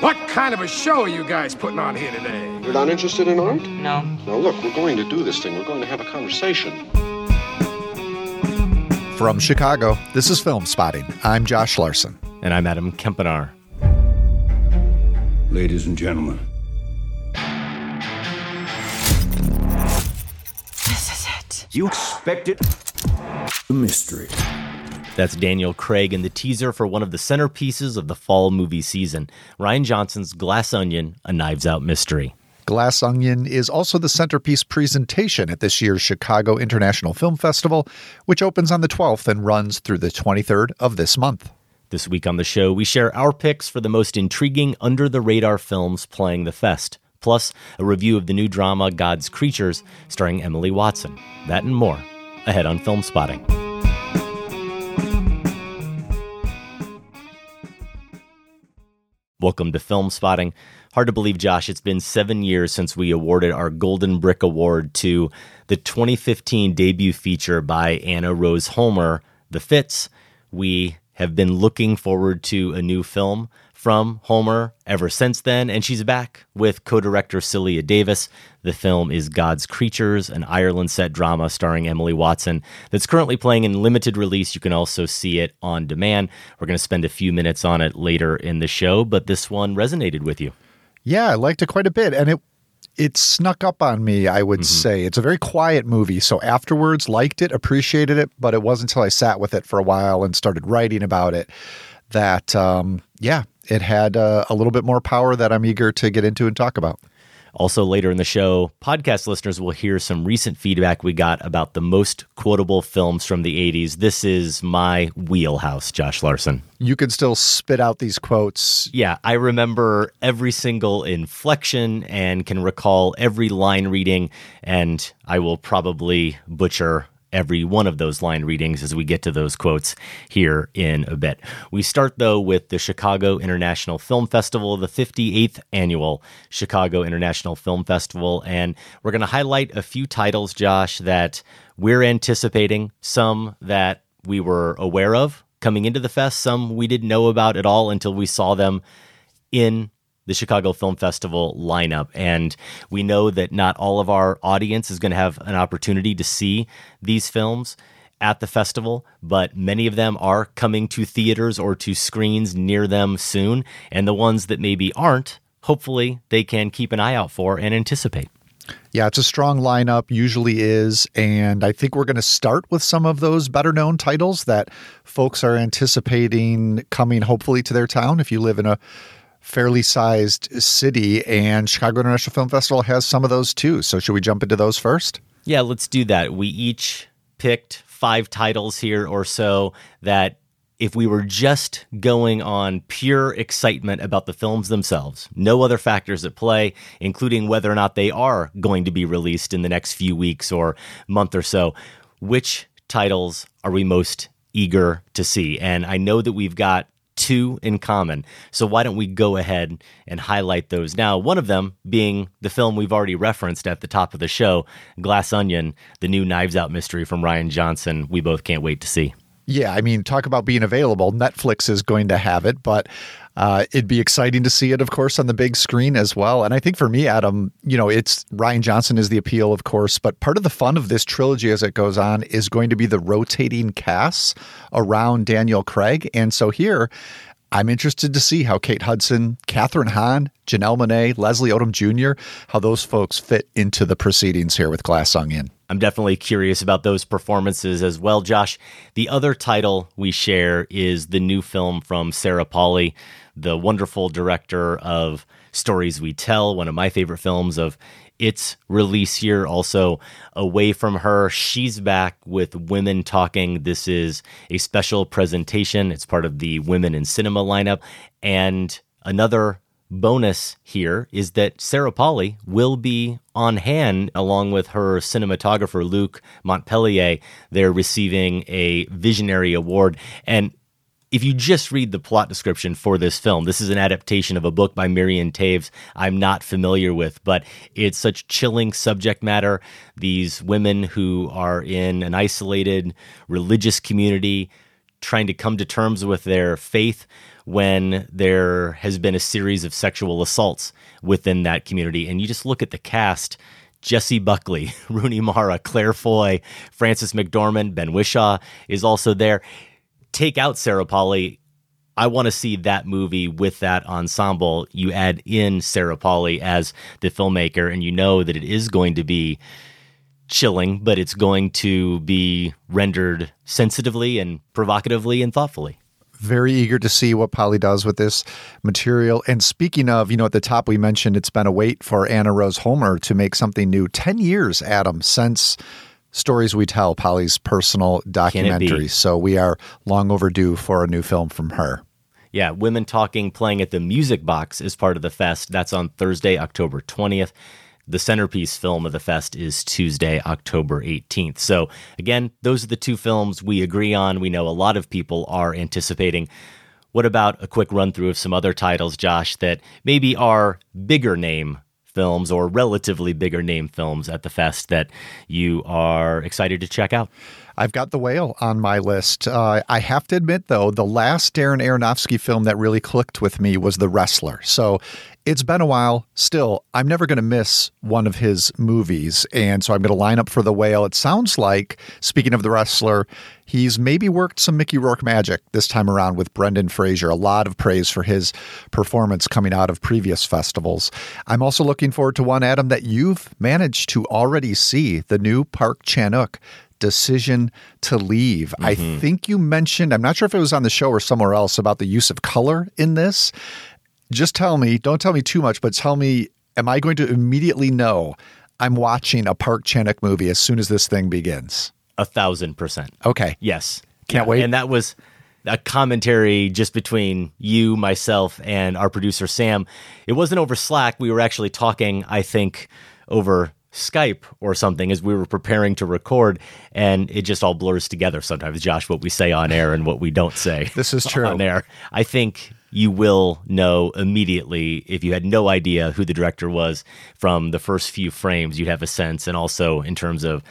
What kind of a show are you guys putting on here today? You're not interested in art? No. Now, look, we're going to do this thing. We're going to have a conversation. From Chicago, this is Film Spotting. I'm Josh Larsen. And I'm Adam Kempenaar. Ladies and gentlemen, This is it. you expected a mystery. That's Daniel Craig in the teaser for one of the centerpieces of the fall movie season Rian Johnson's Glass Onion, a Knives Out mystery. Glass Onion is also the centerpiece presentation at this year's Chicago International Film Festival, which opens on the 12th and runs through the 23rd of this month. This week on the show, we share our picks for the most intriguing under the radar films playing the fest, plus a review of the new drama God's Creatures starring Emily Watson. That and more ahead on Film Spotting. Welcome to Film Spotting. Hard to believe, Josh, it's been seven years since we awarded our Golden Brick Award to the 2015 debut feature by Anna Rose Holmer, The Fits. We have been looking forward to a new film from Holmer ever since then, and she's back with co director Saela Davis. The film is God's Creatures, an Ireland set drama starring Emily Watson that's currently playing in limited release. You can also see it on demand. We're going to spend a few minutes on it later in the show, but this one resonated with you. Yeah, I liked it quite a bit, and it it snuck up on me. I would say it's a very quiet movie, so afterwards liked it, appreciated it, but it wasn't until I sat with it for a while and started writing about it that um, yeah, it had uh, a little bit more power that I'm eager to get into and talk about. Also, later in the show, podcast listeners will hear some recent feedback we got about the most quotable films from the 80s. This is my wheelhouse, Josh Larsen. You can still spit out these quotes. Yeah, I remember every single inflection and can recall every line reading, and I will probably butcher every one of those line readings as we get to those quotes here in a bit. We start though with the Chicago International Film Festival, the 58th annual Chicago International Film Festival, and we're going to highlight a few titles, Josh, that we're anticipating, some that we were aware of coming into the fest, some we didn't know about at all until we saw them in the Chicago Film Festival lineup. And we know that not all of our audience is going to have an opportunity to see these films at the festival, but many of them are coming to theaters or to screens near them soon. And the ones that maybe aren't, hopefully they can keep an eye out for and anticipate. Yeah, it's a strong lineup, usually is. And I think we're going to start with some of those better known titles that folks are anticipating coming hopefully to their town. If you live in a fairly sized city, and Chicago International Film Festival has some of those too. So, should we jump into those first? Yeah, let's do that. We each picked five titles here or so that if we were just going on pure excitement about the films themselves, no other factors at play, including whether or not they are going to be released in the next few weeks or month or so, which titles are we most eager to see? And I know that we've got two in common. So why don't we go ahead and highlight those now? One of them being the film we've already referenced at the top of the show, Glass Onion, the new Knives Out mystery from Rian Johnson. We both can't wait to see. Yeah, I mean, talk about being available. Netflix is going to have it, but Uh, it'd be exciting to see it, of course, on the big screen as well. And I think for me, Adam, you know, it's Rian Johnson is the appeal, of course, but part of the fun of this trilogy as it goes on is going to be the rotating casts around Daniel Craig. And so here, I'm interested to see how Kate Hudson, Kathryn Hahn, Janelle Monáe, Leslie Odom Jr., how those folks fit into the proceedings here with Glass in. I'm definitely curious about those performances as well, Josh. The other title we share is the new film from Sarah Polley, the wonderful director of Stories We Tell, one of my favorite films of its release here. Also, away from her, she's back with Women Talking. This is a special presentation. It's part of the Women in Cinema lineup. And another bonus here is that Sarah Polley will be on hand along with her cinematographer Luc Montpellier. They're receiving a visionary award. And if you just read the plot description for this film, this is an adaptation of a book by Miriam Toews I'm not familiar with, but it's such chilling subject matter. These women who are in an isolated religious community trying to come to terms with their faith when there has been a series of sexual assaults within that community. And you just look at the cast. Jessie Buckley, Rooney Mara, Claire Foy, Frances McDormand, Ben Whishaw is also there take out Sarah Polley, I want to see that movie with that ensemble. You add in Sarah Polley as the filmmaker, and you know that it is going to be chilling, but it's going to be rendered sensitively and provocatively and thoughtfully. Very eager to see what Polley does with this material. And speaking of, you know, at the top we mentioned it's been a wait for Anna Rose Holmer to make something new. 10 years, Adam, since Stories We Tell, Polley's personal documentary. So we are long overdue for a new film from her. Yeah, Women Talking playing at the Music Box is part of the fest. That's on Thursday, October 20th. The centerpiece film of the fest is Tuesday, October 18th. So, again, those are the two films we agree on. We know a lot of people are anticipating. What about a quick run through of some other titles, Josh, that maybe are bigger name films or relatively bigger name films at the fest that you are excited to check out? I've got The Whale on my list. Uh, I have to admit, though, the last Darren Aronofsky film that really clicked with me was The Wrestler. So it's been a while. Still, I'm never going to miss one of his movies. And so I'm going to line up for The Whale. It sounds like, speaking of The Wrestler, he's maybe worked some Mickey Rourke magic this time around with Brendan Fraser. A lot of praise for his performance coming out of previous festivals. I'm also looking forward to one, Adam, that you've managed to already see the new Park Chan Wook decision to leave. Mm-hmm. I think you mentioned, I'm not sure if it was on the show or somewhere else, about the use of color in this. Just tell me, don't tell me too much, but tell me, am I going to immediately know I'm watching a Park Chan Wook movie as soon as this thing begins? A thousand percent. Okay. Yes. Can't yeah. wait. And that was a commentary just between you, myself, and our producer Sam. It wasn't over Slack. We were actually talking, I think, over Skype or something as we were preparing to record, and it just all blurs together sometimes, Josh, what we say on air and what we don't say. This is true. On air. I think you will know immediately if you had no idea who the director was from the first few frames, you'd have a sense, and also in terms of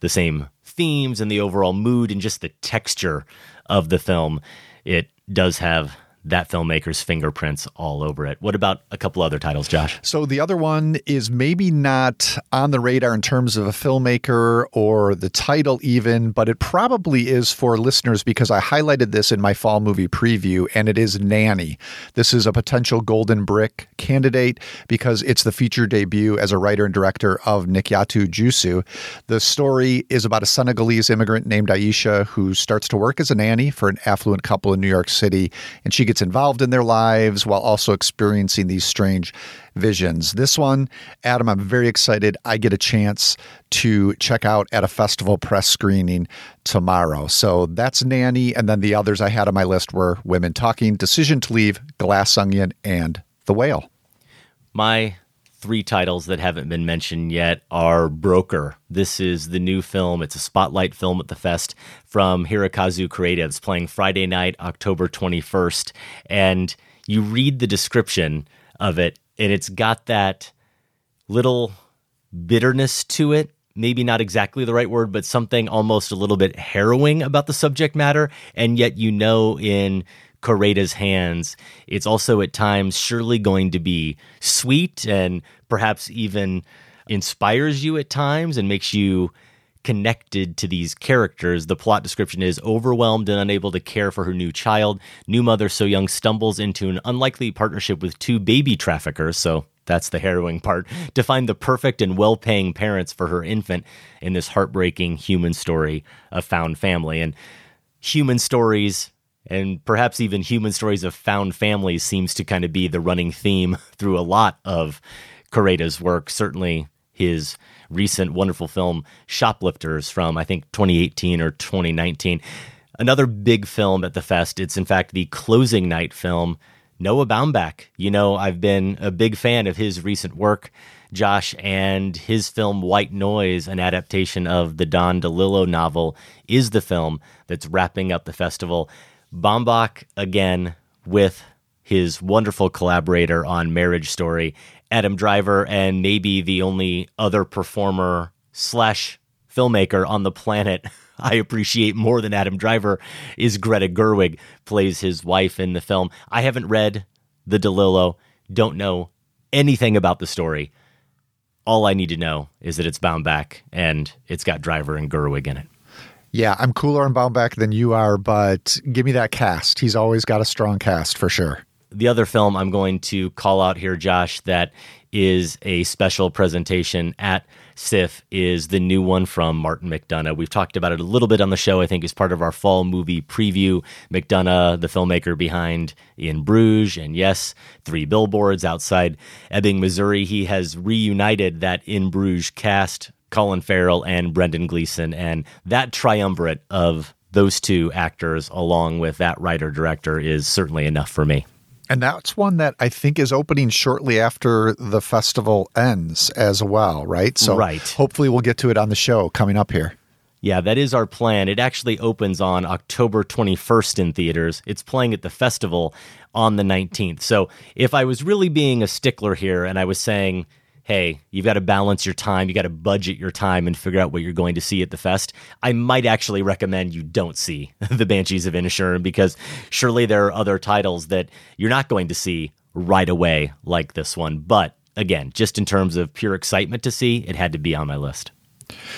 the same themes and the overall mood and just the texture of the film, it does have that filmmaker's fingerprints all over it. What about a couple other titles, Josh? So the other one is maybe not on the radar in terms of a filmmaker or the title even, but it probably is for listeners because I highlighted this in my fall movie preview and it is Nanny. This is a potential golden brick candidate because it's the feature debut as a writer and director of Nikyatu Jusu. The story is about a Senegalese immigrant named Aisha who starts to work as a nanny for an affluent couple in New York City and she gets involved in their lives while also experiencing these strange visions. This one, Adam, I'm very excited. I get a chance to check out at a festival press screening tomorrow. So that's Nanny. And then the others I had on my list were Women Talking, Decision to Leave, Glass Onion, and The Whale. My three titles that haven't been mentioned yet are Broker. This is the new film. It's a spotlight film at the fest from Hirokazu Koreeda, playing Friday night, October 21st. And you read the description of it, and it's got that little bitterness to it. Maybe not exactly the right word, but something almost a little bit harrowing about the subject matter. And yet, you know, in Koreeda's hands, it's also at times surely going to be sweet and perhaps even inspires you at times and makes you connected to these characters. The plot description is overwhelmed and unable to care for her new child. New mother So Young stumbles into an unlikely partnership with two baby traffickers. So that's the harrowing part to find the perfect and well paying parents for her infant in this heartbreaking human story of found family. And human stories and perhaps even human stories of found families seems to kind of be the running theme through a lot of Koreeda's work. Certainly his recent wonderful film Shoplifters from I think 2018 or 2019. Another big film at the fest. It's in fact the closing night film. Noah Baumbach. You know, I've been a big fan of his recent work, Josh, and his film White Noise, an adaptation of the Don DeLillo novel, is the film that's wrapping up the festival. Baumbach again with his wonderful collaborator on Marriage Story Adam Driver, and maybe the only other performer slash filmmaker on the planet I appreciate more than Adam Driver is Greta Gerwig, plays his wife in the film. I haven't read The DeLillo, don't know anything about the story. All I need to know is that it's Baumbach and it's got Driver and Gerwig in it. Yeah, I'm cooler on Baumbach than you are, but give me that cast. He's always got a strong cast for sure the other film I'm going to call out here, Josh, that is a special presentation at CIFF is the new one from Martin McDonagh. We've talked about it a little bit on the show, I think, as part of our fall movie preview. McDonagh, the filmmaker behind In Bruges, and yes, Three Billboards outside Ebbing, Missouri. He has reunited that In Bruges cast, Colin Farrell and Brendan Gleeson, and that triumvirate of those two actors, along with that writer director, is certainly enough for me. And that's one that I think is opening shortly after the festival ends as well, right? So right. hopefully we'll get to it on the show coming up here. Yeah, that is our plan. It actually opens on October 21st in theaters. It's playing at the festival on the 19th. So if I was really being a stickler here and I was saying, hey, you've got to balance your time, you got to budget your time and figure out what you're going to see at the fest, I might actually recommend you don't see The Banshees of Inisherin because surely there are other titles that you're not going to see right away like this one. But again, just in terms of pure excitement to see, it had to be on my list.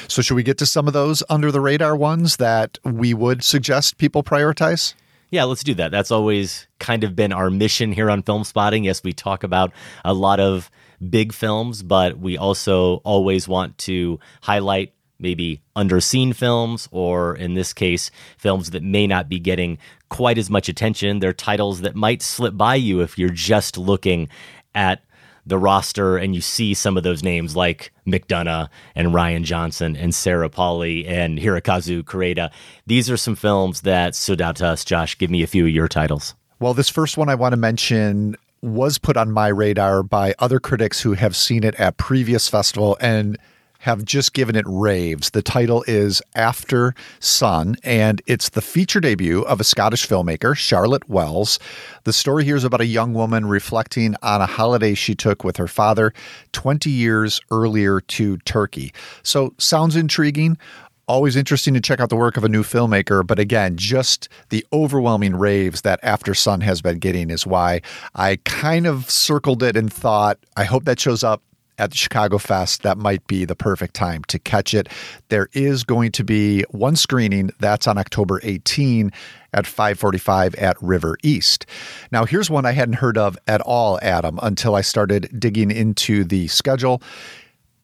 So, should we get to some of those under the radar ones that we would suggest people prioritize? Yeah, let's do that. That's always kind of been our mission here on Film Spotting. Yes, we talk about a lot of big films, but we also always want to highlight maybe underseen films, or in this case, films that may not be getting quite as much attention. They're titles that might slip by you if you're just looking at the roster and you see some of those names like McDonagh and Rian Johnson and Sarah Polley and Hirokazu Koreeda. These are some films that stood out to us. Josh, give me a few of your titles. Well, this first one I want to mention was put on my radar by other critics who have seen it at previous festival and have just given it raves. The title is After Sun, and it's the feature debut of a Scottish filmmaker, Charlotte Wells. The story here is about a young woman reflecting on a holiday she took with her father 20 years earlier to Turkey. So, sounds intriguing always interesting to check out the work of a new filmmaker. But again, just the overwhelming raves that After Sun has been getting is why I kind of circled it and thought, I hope that shows up at the Chicago Fest, that might be the perfect time to catch it. There is going to be one screening that's on October 18 at 5:45 at River East. Now, here's one I hadn't heard of at all, Adam, until I started digging into the schedule.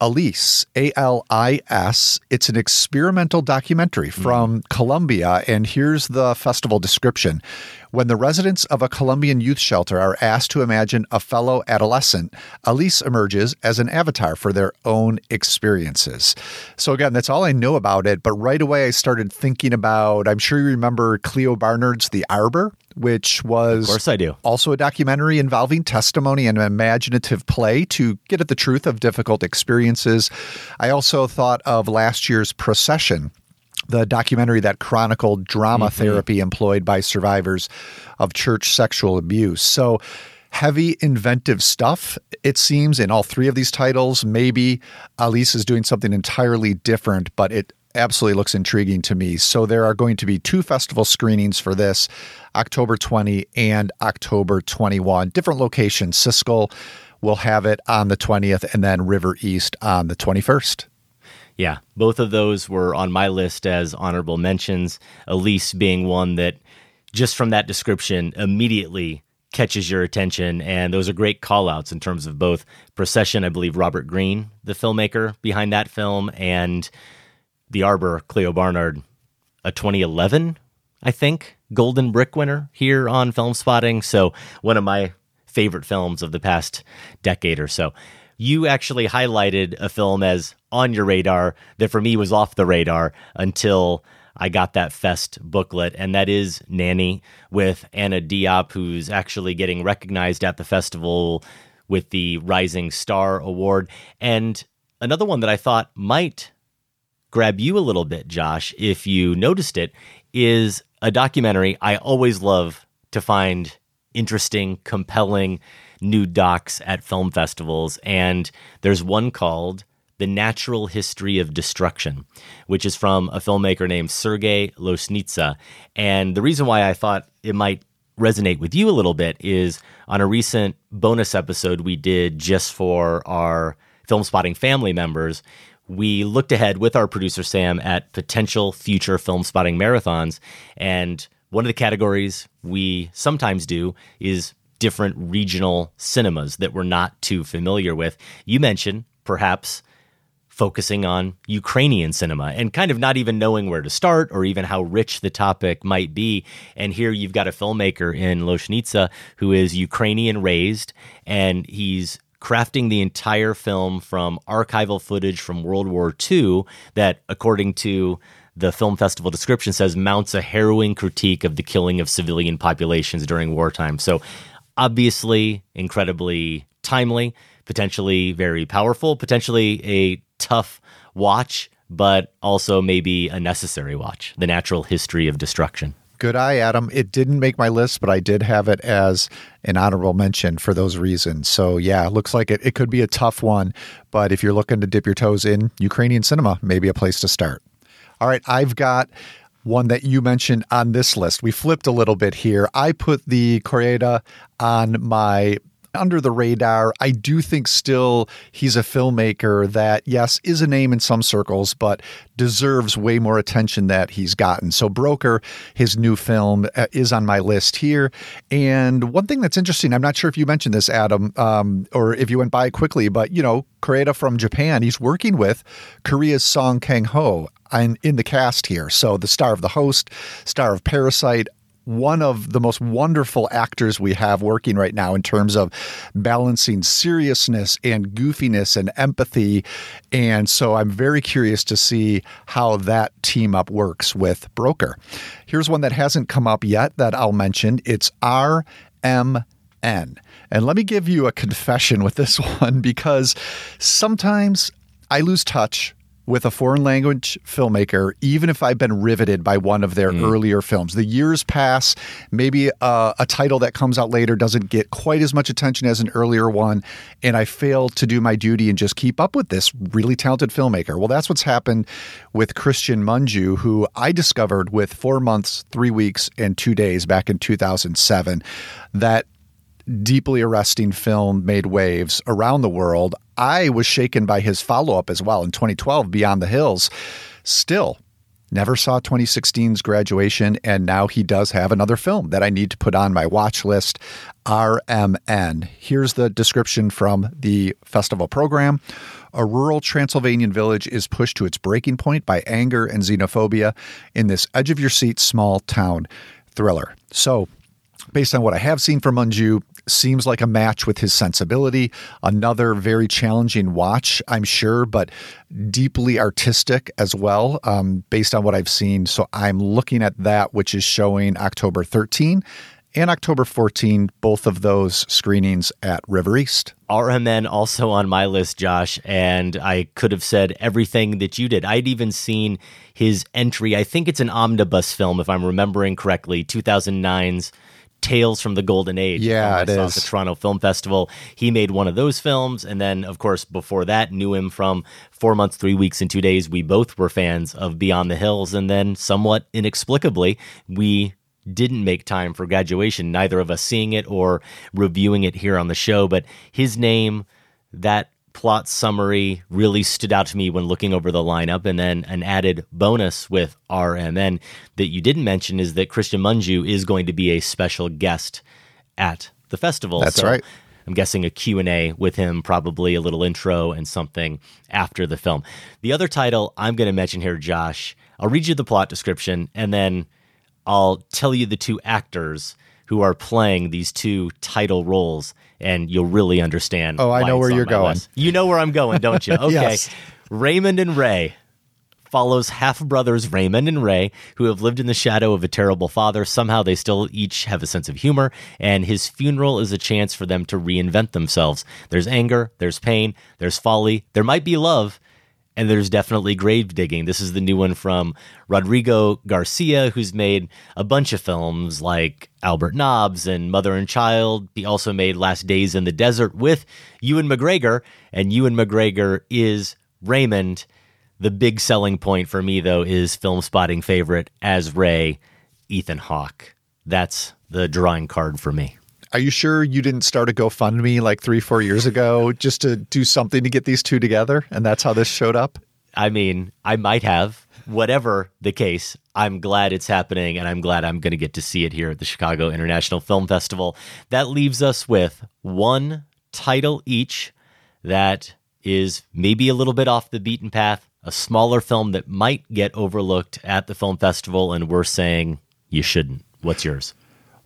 Alis, A L I S. It's an experimental documentary from mm. Colombia. And here's the festival description. When the residents of a Colombian youth shelter are asked to imagine a fellow adolescent, Alis emerges as an avatar for their own experiences. So, again, that's all I know about it. But right away, I started thinking about I'm sure you remember Clio Barnard's The Arbor, which was of course I do. also a documentary involving testimony and imaginative play to get at the truth of difficult experiences. I also thought of last year's Procession the documentary that chronicled drama mm-hmm. therapy employed by survivors of church sexual abuse. So, heavy inventive stuff, it seems, in all three of these titles. Maybe Alis is doing something entirely different, but it absolutely looks intriguing to me. So there are going to be two festival screenings for this October 20 and October 21. Different locations. Siskel will have it on the 20th and then River East on the 21st. Yeah, both of those were on my list as honorable mentions. Alis being one that, just from that description, immediately catches your attention. And those are great call outs in terms of both Procession, I believe Robert Greene, the filmmaker behind that film, and The Arbor, Clio Barnard, a 2011, I think, Golden Brick winner here on Film Spotting. So one of my favorite films of the past decade or so. You actually highlighted a film as on your radar that for me was off the radar until I got that Fest booklet, and that is Nanny with Anna Diop, who's actually getting recognized at the festival with the Rising Star Award. And another one that I thought might grab you a little bit, Josh, if you noticed it, is a documentary I always love to find interesting, compelling new docs at film festivals. And there's one called The Natural History of Destruction, which is from a filmmaker named Sergei Loznitsa. And the reason why I thought it might resonate with you a little bit is on a recent bonus episode we did just for our film spotting family members we looked ahead with our producer Sam at potential future film spotting marathons. And one of the categories we sometimes do is different regional cinemas that we're not too familiar with. You mentioned perhaps focusing on Ukrainian cinema and kind of not even knowing where to start or even how rich the topic might be. And here you've got a filmmaker in Loznitsa who is Ukrainian raised and he's crafting the entire film from archival footage from World War II that, according to the film festival description, says mounts a harrowing critique of the killing of civilian populations during wartime. So, obviously, incredibly timely, potentially very powerful, potentially a tough watch, but also maybe a necessary watch. The natural history of destruction. Good eye, Adam. It didn't make my list, but I did have it as an honorable mention for those reasons. So, yeah, looks like it, it could be a tough one. But if you're looking to dip your toes in Ukrainian cinema, maybe a place to start. All right, I've got one that you mentioned on this list. We flipped a little bit here. I put the Koreeda on my under the radar. I do think still he's a filmmaker that, yes, is a name in some circles, but deserves way more attention that he's gotten. So, Broker, his new film, uh, is on my list here. And one thing that's interesting, I'm not sure if you mentioned this, Adam, um, or if you went by quickly, but, you know, Koreeda from Japan, he's working with Korea's Song Kang Ho in, in the cast here. So the star of The Host, star of Parasite, one of the most wonderful actors we have working right now in terms of balancing seriousness and goofiness and empathy. And so I'm very curious to see how that team up works with Broker. Here's one that hasn't come up yet that I'll mention it's RMN. And let me give you a confession with this one because sometimes I lose touch with a foreign language filmmaker, even if I've been riveted by one of their mm. earlier films. The years pass, maybe uh, a title that comes out later doesn't get quite as much attention as an earlier one, and I fail to do my duty and just keep up with this really talented filmmaker. Well, that's what's happened with Cristian Mungiu, who I discovered with four months, three weeks, and two days back in 2007. That deeply arresting film made waves around the world. I was shaken by his follow up as well in 2012, Beyond the Hills. Still, never saw 2016's graduation, and now he does have another film that I need to put on my watch list RMN. Here's the description from the festival program. A rural Transylvanian village is pushed to its breaking point by anger and xenophobia in this edge of your seat small town thriller. So, based on what I have seen from Mungiu, seems like a match with his sensibility. Another very challenging watch, I'm sure, but deeply artistic as well, um, based on what I've seen. So I'm looking at that, which is showing October 13 and October 14, both of those screenings at River East. RMN also on my list, Josh, and I could have said everything that you did. I'd even seen his entry. I think it's an omnibus film, if I'm remembering correctly, 2009's Tales from the Golden Age. Yeah, it is. At the Toronto Film Festival. He made one of those films, and then, of course, before that, knew him from Four Months, Three Weeks, and Two Days. We both were fans of Beyond the Hills, and then, somewhat inexplicably, we didn't make time for graduation, neither of us seeing it or reviewing it here on the show. But his name, that plot summary really stood out to me when looking over the lineup. And then an added bonus with RMN that you didn't mention is that Cristian Mungiu is going to be a special guest at the festival. That's right. I'm guessing a Q&A with him, probably a little intro and something after the film. The other title I'm going to mention here, Josh, I'll read you the plot description and then I'll tell you the two actors who are playing these two title roles and you'll really understand. Oh, I know where you're going. list. You know where I'm going, don't you? Okay. Yes. Raymond and Ray follows half brothers Raymond and Ray, who have lived in the shadow of a terrible father. Somehow they still each have a sense of humor, and his funeral is a chance for them to reinvent themselves. There's anger, there's pain, there's folly, there might be love, and there's definitely grave digging. This is the new one from Rodrigo Garcia, who's made a bunch of films like Albert Nobbs and Mother and Child. He also made Last Days in the Desert with Ewan McGregor, and Ewan McGregor is Raymond. The big selling point for me, though, is film spotting favorite as Ray, Ethan Hawke. That's the drawing card for me. Are you sure you didn't start a GoFundMe like three, four years ago just to do something to get these two together? And that's how this showed up? I mean, I might have. Whatever the case, I'm glad it's happening and I'm glad I'm going to get to see it here at the Chicago International Film Festival. That leaves us with one title each that is maybe a little bit off the beaten path, a smaller film that might get overlooked at the film festival, and we're saying you shouldn't. What's yours?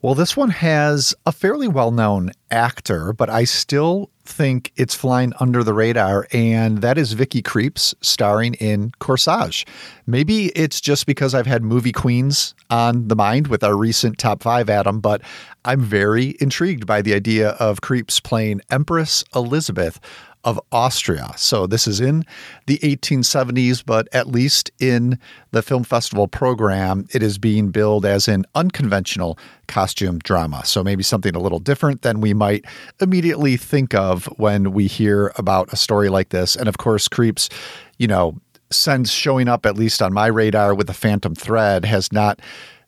Well, this one has a fairly well known actor, but I still think it's flying under the radar, and that is Vicky Krieps starring in Corsage. Maybe it's just because I've had movie queens on the mind with our recent top five, Adam, but I'm very intrigued by the idea of Krieps playing Empress Elizabeth of Austria. So this is in the 1870s, but at least in the film festival program, it is being billed as an unconventional costume drama. So maybe something a little different than we might immediately think of when we hear about a story like this. And of course, Krieps, you know, since showing up at least on my radar with the Phantom Thread has not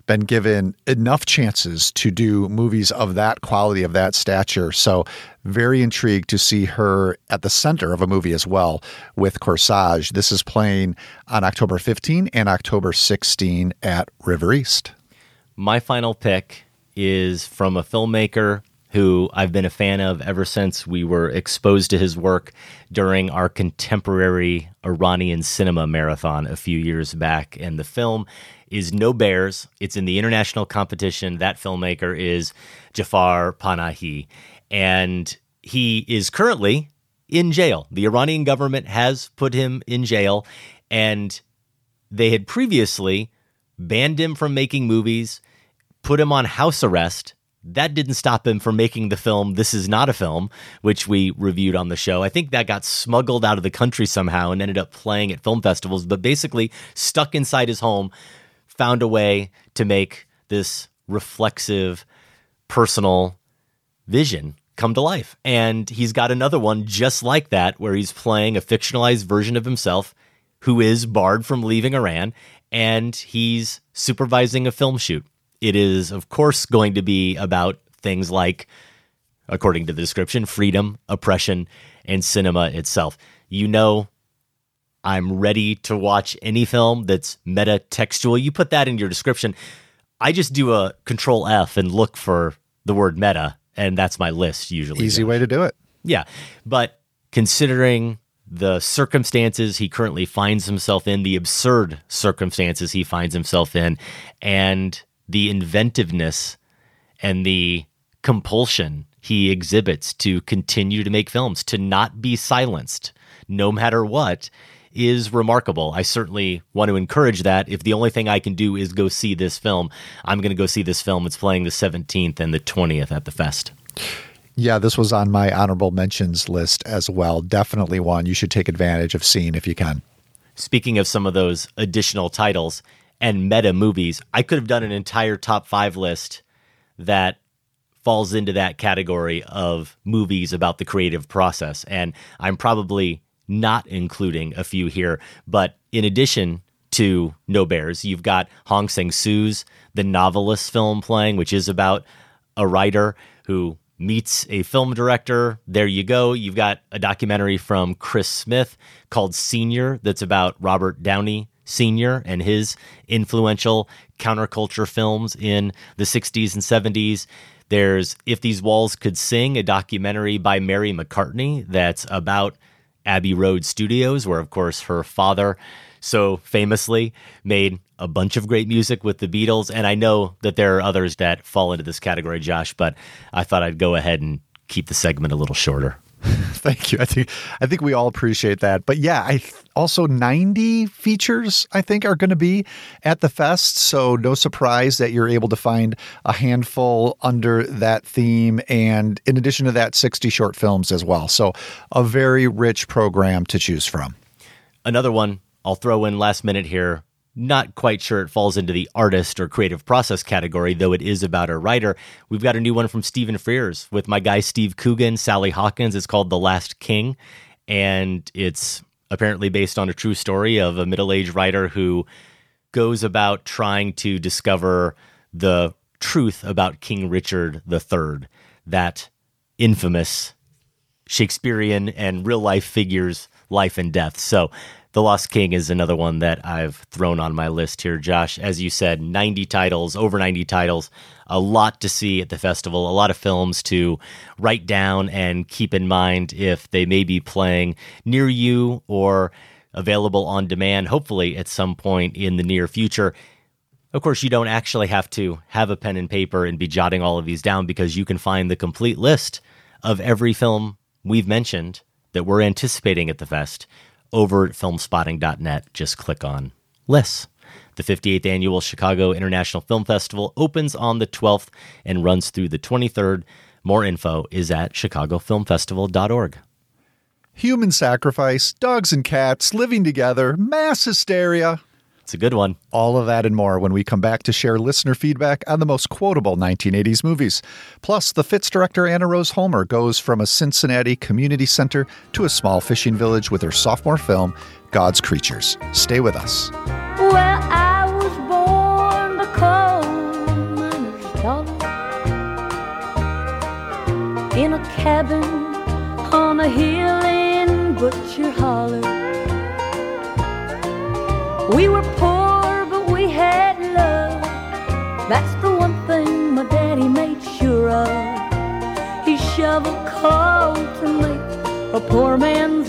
been given enough chances to do movies of that quality, of that stature. So, very intrigued to see her at the center of a movie as well with Corsage. This is playing on October 15 and October 16 at River East. My final pick is from a filmmaker who I've been a fan of ever since we were exposed to his work during our contemporary Iranian cinema marathon a few years back. And the film is No Bears. It's in the international competition. That filmmaker is Jafar Panahi. And he is currently in jail. The Iranian government has put him in jail. And they had previously banned him from making movies, put him on house arrest. That didn't stop him from making the film This Is Not a Film, which we reviewed on the show. I think that got smuggled out of the country somehow and ended up playing at film festivals, but basically stuck inside his home, found a way to make this reflexive, personal vision come to life. And he's got another one just like that, where he's playing a fictionalized version of himself who is barred from leaving Iran, and he's supervising a film shoot. It is, of course, going to be about things like, according to the description, freedom, oppression, and cinema itself. You know, I'm ready to watch any film that's meta textual. You put that in your description. I just do a control F and look for the word meta, and that's my list usually. Easy way to do it. Yeah. But considering the circumstances he currently finds himself in, the absurd circumstances he finds himself in, and the inventiveness and the compulsion he exhibits to continue to make films, to not be silenced, no matter what, is remarkable. I certainly want to encourage that. If the only thing I can do is go see this film, I'm going to go see this film. It's playing the 17th and the 20th at the Fest. Yeah, this was on my honorable mentions list as well. Definitely one you should take advantage of seeing if you can. Speaking of some of those additional titles and meta movies, I could have done an entire top five list that falls into that category of movies about the creative process. And I'm probably not including a few here. But in addition to No Bears. You've got Hong Sang Soo's The Novelist film playing, which is about a writer who meets a film director. There you go. You've got a documentary from Chris Smith called Senior that's about Robert Downey Sr. and his influential counterculture films in the 60s and 70s. There's If These Walls Could Sing, a documentary by Mary McCartney that's about Abbey Road Studios, where, of course, her father so famously made a bunch of great music with the Beatles. And I know that there are others that fall into this category, Josh, but I thought I'd go ahead and keep the segment a little shorter. Thank you. I think I think we all appreciate that. But yeah, I th- also 90 features I think are going to be at the fest, so no surprise that you're able to find a handful under that theme and in addition to that 60 short films as well. So a very rich program to choose from. Another one I'll throw in last minute here not quite sure it falls into the artist or creative process category, though it is about a writer. We've got a new one from Stephen Frears with my guy Steve Coogan, Sally Hawkins. It's called The Lost King, and it's apparently based on a true story of a middle aged writer who goes about trying to discover the truth about King Richard III, that infamous Shakespearean and real life figures' life and death. So the Lost King is another one that I've thrown on my list here, Josh. As you said, 90 titles, over 90 titles, a lot to see at the festival, a lot of films to write down and keep in mind if they may be playing near you or available on demand, hopefully at some point in the near future. Of course, you don't actually have to have a pen and paper and be jotting all of these down because you can find the complete list of every film we've mentioned that we're anticipating at the fest over at filmspotting.net. Just click on lists. The 58th annual Chicago International Film Festival opens on the 12th and runs through the 23rd. More info is at chicagofilmfestival.org. Human sacrifice, dogs and cats living together, mass hysteria. It's a good one. All of that and more when we come back to share listener feedback on the most quotable 1980s movies. Plus, the Fits director Anna Rose Holmer goes from a Cincinnati community center to a small fishing village with her sophomore film, God's Creatures. Stay with us. Well, I was born the coal miner's daughter in a cabin on a hill in Butcher Holler. We were poor, but we had love. That's the one thing my daddy made sure of. He shoveled coal to make a poor man's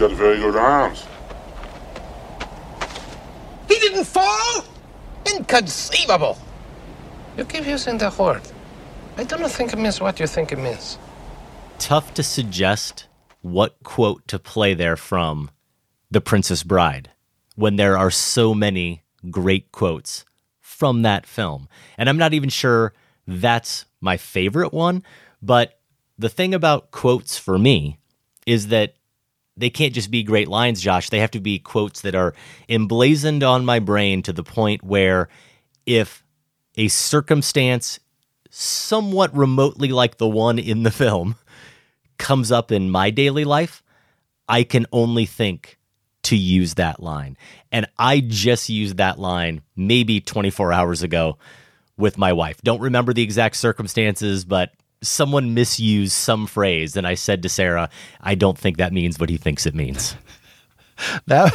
Got very good arms. He didn't fall? Inconceivable. You keep using the word. I do not think it means what you think it means. Tough to suggest what quote to play there from The Princess Bride when there are so many great quotes from that film. And I'm not even sure that's my favorite one, but the thing about quotes for me is that they can't just be great lines, Josh. They have to be quotes that are emblazoned on my brain to the point where if a circumstance somewhat remotely like the one in the film comes up in my daily life, I can only think to use that line. And I just used that line maybe 24 hours ago with my wife. Don't remember the exact circumstances, but someone misused some phrase. And I said to Sarah, I don't think that means what he thinks it means. That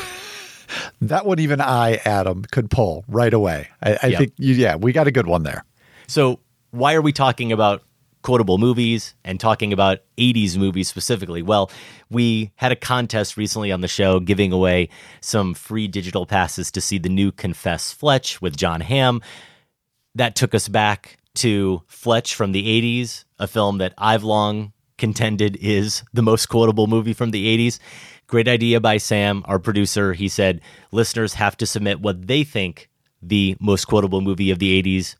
that one even I, Adam, could pull right away. I, I Yep. think you, yeah, we got a good one there. So, why are we talking about quotable movies and talking about 80s movies specifically? Well, we had a contest recently on the show giving away some free digital passes to see the new Confess Fletch with Jon Hamm. that took us back to Fletch from the 80s, a film that I've long contended is the most quotable movie from the 80s. Great idea by Sam, our producer. He said listeners have to submit what they think the most quotable movie of the 80s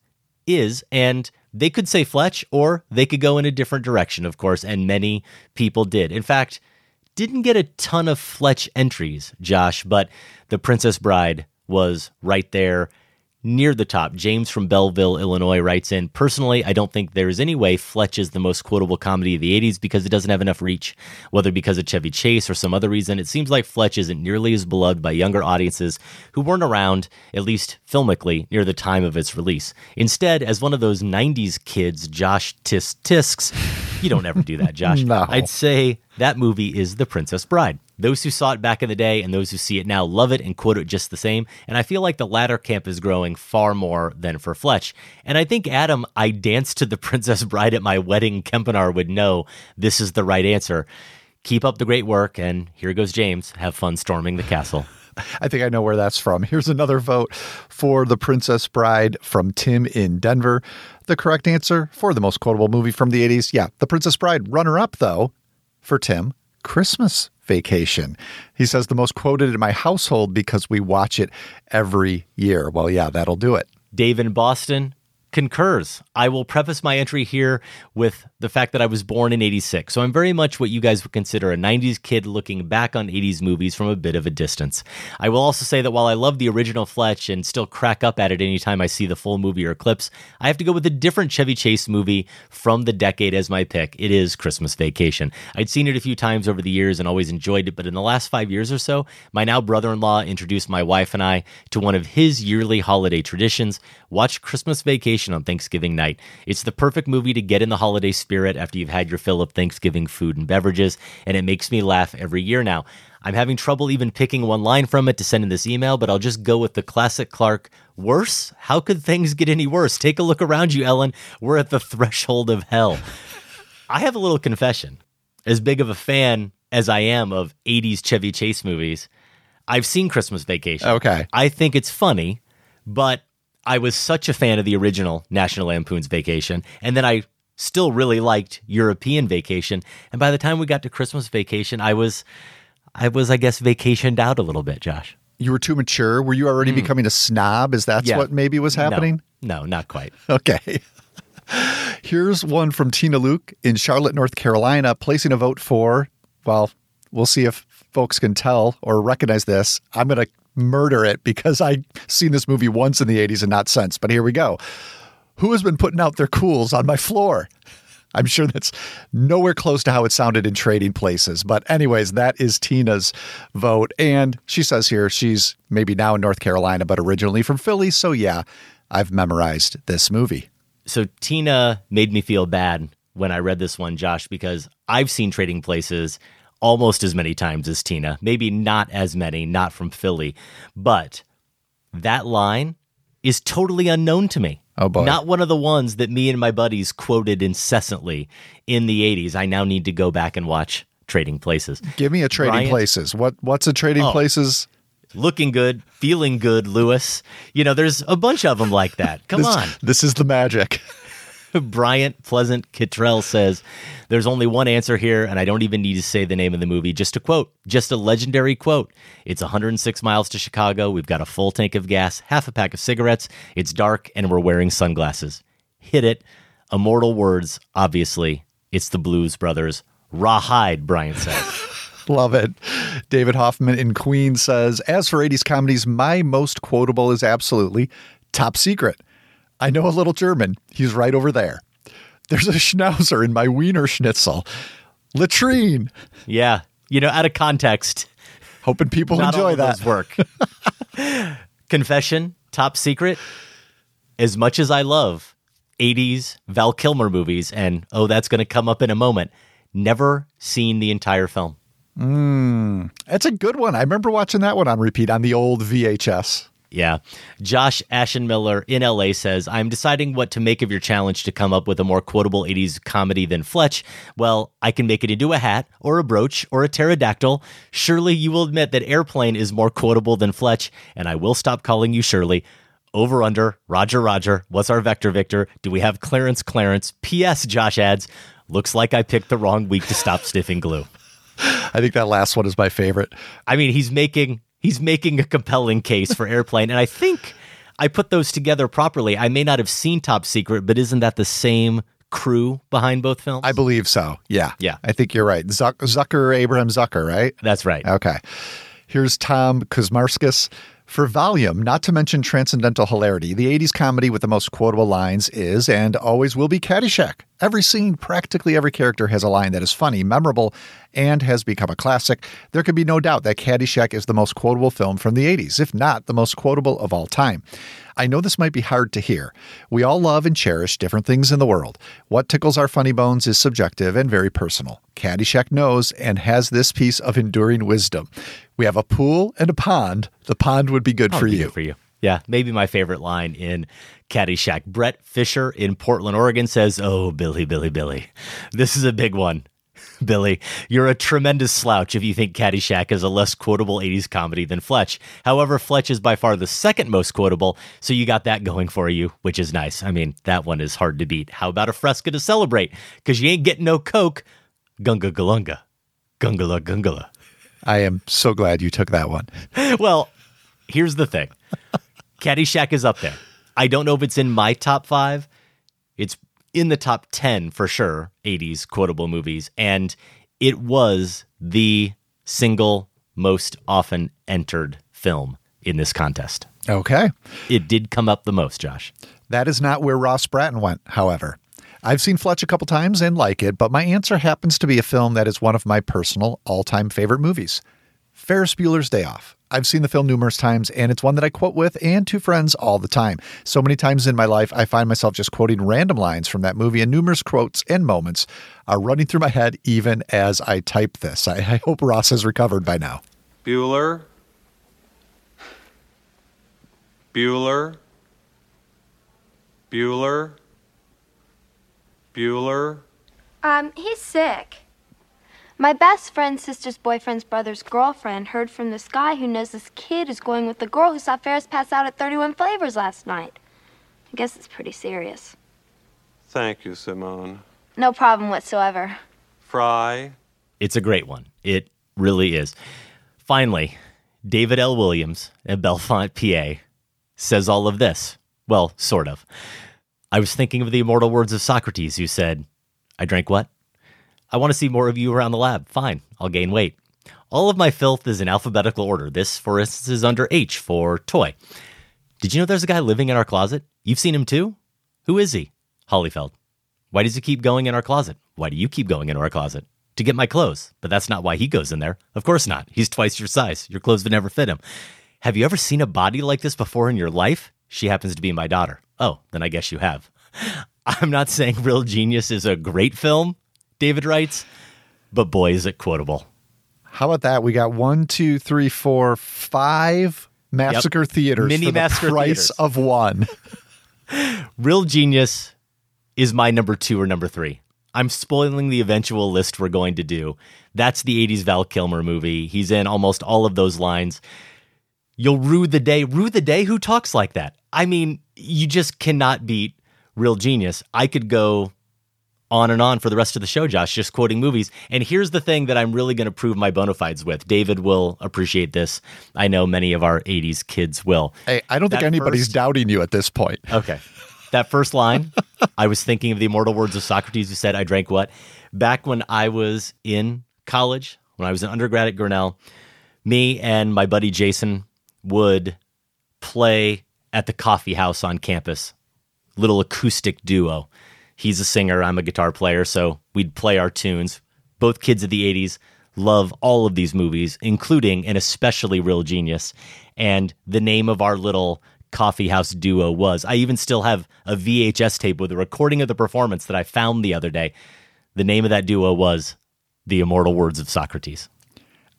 is. And they could say Fletch or they could go in a different direction, of course. And many people did. In fact, didn't get a ton of Fletch entries, Josh, but The Princess Bride was right there near the top. James from Belleville, Illinois writes in Personally, I don't think there is any way Fletch is the most quotable comedy of the 80s because it doesn't have enough reach. Whether because of Chevy Chase or some other reason, it seems like Fletch isn't nearly as beloved by younger audiences who weren't around, at least filmically, near the time of its release. Instead, as one of those 90s kids, Josh Tis Tisks, you don't ever do that, Josh. No. I'd say that movie is The Princess Bride. Those who saw it back in the day and those who see it now love it and quote it just the same. And I feel like the latter camp is growing far more than for Fletch. And I think, Adam, I danced to The Princess Bride at my wedding. Kempenaar would know this is the right answer. Keep up the great work. And here goes James. Have fun storming the castle. I think I know where that's from. Here's another vote for The Princess Bride from Tim in Denver. The correct answer for the most quotable movie from the 80s, yeah, The Princess Bride. Runner up, though, for Tim, Christmas Vacation. He says the most quoted in my household because we watch it every year. Well, yeah, that'll do it. Dave in Boston concurs. I will preface my entry here with the fact that I was born in 86. So I'm very much what you guys would consider a 90s kid looking back on 80s movies from a bit of a distance. I will also say that while I love the original Fletch and still crack up at it anytime I see the full movie or clips, I have to go with a different Chevy Chase movie from the decade as my pick. It is Christmas Vacation. I'd seen it a few times over the years and always enjoyed it, but in the last five years or so, my now brother in law introduced my wife and I to one of his yearly holiday traditions watch Christmas Vacation on Thanksgiving night. It's the perfect movie to get in the holiday spirit after you've had your fill of Thanksgiving food and beverages, and it makes me laugh every year now. I'm having trouble even picking one line from it to send in this email, but I'll just go with the classic Clark. Worse? How could things get any worse? Take a look around you, Ellen. We're at the threshold of hell. I have a little confession. As big of a fan as I am of 80s Chevy Chase movies, I've seen Christmas Vacation. Okay. I think it's funny, but I was such a fan of the original National Lampoon's Vacation, and then I still really liked European Vacation. And by the time we got to Christmas Vacation, I was, I was, I guess, vacationed out a little bit. Josh, You were too mature. Were you already hmm. becoming a snob? Is that. Yeah. what maybe was happening? No, no, not quite. Okay. Here's one from Tina Luke in Charlotte, North Carolina, placing a vote for, well, we'll see if folks can tell or recognize this. I'm going to murder it because I've seen this movie once in the 80s and not since, but here we go. Who has been putting out their cools on my floor? I'm sure that's nowhere close to how it sounded in trading places. But, anyways, that is Tina's vote. And she says here she's maybe now in North Carolina, but originally from Philly. So, yeah, I've memorized this movie. So Tina made me feel bad when I read this one, Josh, because I've seen Trading Places almost as many times as Tina. Maybe not as many, not from Philly, but that line is totally unknown to me. Oh, boy. Not one of the ones that me and my buddies quoted incessantly in the 80s. I now need to go back and watch Trading Places. Give me a trading Bryant? places. What what's a trading Oh. places? Looking good, feeling good, Lewis. You know, there's a bunch of them like that. Come this, on. This is the magic. Bryant Pleasant Kittrell says, There's only one answer here, and I don't even need to say the name of the movie. Just a quote, just a legendary quote. It's 106 miles to Chicago. We've got a full tank of gas, half a pack of cigarettes. It's dark, and we're wearing sunglasses. Hit it. Immortal words, obviously. It's the Blues Brothers. Rawhide, Bryant says. Love it. David Hoffman in Queens says, as for 80s comedies, my most quotable is absolutely Top Secret. I know a little German. He's right over there. There's a schnauzer in my Wiener Schnitzel. Latrine. yeah. You know, out of context, Hoping people not enjoy that. work. Confession, top secret. As much as I love 80s Val Kilmer movies, and oh, that's going to come up in a moment, never seen the entire film. Hmm. That's a good one. I remember watching that one on repeat on the old VHS. Yeah. Josh Ashenmiller in LA says, I'm deciding what to make of your challenge to come up with a more quotable 80s comedy than Fletch. Well, I can make it into a hat or a brooch or a pterodactyl. Surely you will admit that Airplane is more quotable than Fletch, and I will stop calling you Shirley. over under, Roger Roger, what's our vector Victor? Do we have Clarence Clarence? P.S. Josh adds, looks like I picked the wrong week to stop sniffing glue. I think that last one is my favorite. I mean, he's making he's making a compelling case for airplane, and I think I put those together properly. I may not have seen Top Secret, but isn't that the same crew behind both films? I believe so. Yeah. Yeah. I think you're right. Zuck, Zucker, Abraham Zucker, right? That's right. Okay. Here's Tom Kuzmarskis. For volume, not to mention transcendental hilarity, the 80s comedy with the most quotable lines is and always will be Caddyshack. Every scene, practically every character has a line that is funny, memorable, and has become a classic. There can be no doubt that Caddyshack is the most quotable film from the 80s, if not the most quotable of all time. I know this might be hard to hear. We all love and cherish different things in the world. What tickles our funny bones is subjective and very personal. Caddyshack knows and has this piece of enduring wisdom. We have a pool and a pond. The pond would be good for be you. good for you. Yeah, maybe my favorite line in Caddyshack. Brett Fisher in Portland, Oregon says, "Oh, Billy, Billy, Billy, this is a big one." Billy, you're a tremendous slouch if you think Caddyshack is a less quotable 80s comedy than Fletch. However, Fletch is by far the second most quotable, so you got that going for you, which is nice. I mean, that one is hard to beat. How about a fresca to celebrate? Because you ain't getting no Coke. Gunga galunga. Gungala gungala. I am so glad you took that one. well, here's the thing Caddyshack is up there. I don't know if it's in my top five. It's in the top 10 for sure, 80s quotable movies. And it was the single most often entered film in this contest. Okay. It did come up the most, Josh. That is not where Ross Bratton went, however. I've seen Fletch a couple times and like it, but my answer happens to be a film that is one of my personal all time favorite movies Ferris Bueller's Day Off. I've seen the film numerous times, and it's one that I quote with and to friends all the time. So many times in my life, I find myself just quoting random lines from that movie, and numerous quotes and moments are running through my head even as I type this. I, I hope Ross has recovered by now. Bueller. Bueller. Bueller. Bueller. Um, he's sick. My best friend's sister's boyfriend's brother's girlfriend heard from this guy who knows this kid is going with the girl who saw Ferris pass out at 31 Flavors last night. I guess it's pretty serious. Thank you, Simone. No problem whatsoever. Fry. It's a great one. It really is. Finally, David L. Williams at Bellefonte, PA, says all of this. Well, sort of. I was thinking of the immortal words of Socrates, who said, I drank what? I want to see more of you around the lab. Fine, I'll gain weight. All of my filth is in alphabetical order. This, for instance, is under H for toy. Did you know there's a guy living in our closet? You've seen him too? Who is he? Hollyfeld. Why does he keep going in our closet? Why do you keep going into our closet? To get my clothes. But that's not why he goes in there. Of course not. He's twice your size. Your clothes would never fit him. Have you ever seen a body like this before in your life? She happens to be my daughter. Oh, then I guess you have. I'm not saying Real Genius is a great film, David writes, but boy, is it quotable. How about that? We got one, two, three, four, five massacre Yep. theaters Mini for the massacre price theaters. of one. Real Genius is my number two or number three. I'm spoiling the eventual list we're going to do. That's the 80s Val Kilmer movie. He's in almost all of those lines. You'll rue the day. Rue the day? Who talks like that? I mean, you just cannot beat Real Genius. I could go on and on for the rest of the show, Josh, just quoting movies. And here's the thing that I'm really going to prove my bona fides with. David will appreciate this. I know many of our 80s kids will. Hey, I don't think anybody's first- doubting you at this point. Okay. That first line, I was thinking of the immortal words of Socrates who said, I drank what? Back when I was in college, when I was an undergrad at Grinnell, me and my buddy Jason would play at the coffee house on campus, little acoustic duo. He's a singer, I'm a guitar player, so we'd play our tunes. Both kids of the 80s love all of these movies, including and especially Real Genius. And the name of our little coffee house duo was. I even still have a VHS tape with a recording of the performance that I found the other day. The name of that duo was The Immortal Words of Socrates.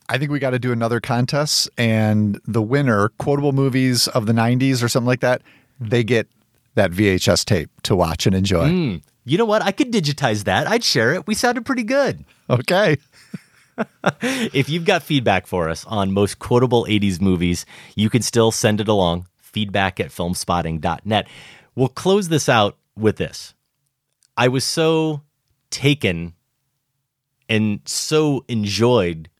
I think we got to do another contest, and the winner, quotable movies of the 90s or something like that, they get that VHS tape to watch and enjoy. Mm. You know what? I could digitize that. I'd share it. We sounded pretty good. Okay. if you've got feedback for us on most quotable 80s movies, you can still send it along. feedback at filmspotting.net. We'll close this out with this. I was so taken and so enjoyed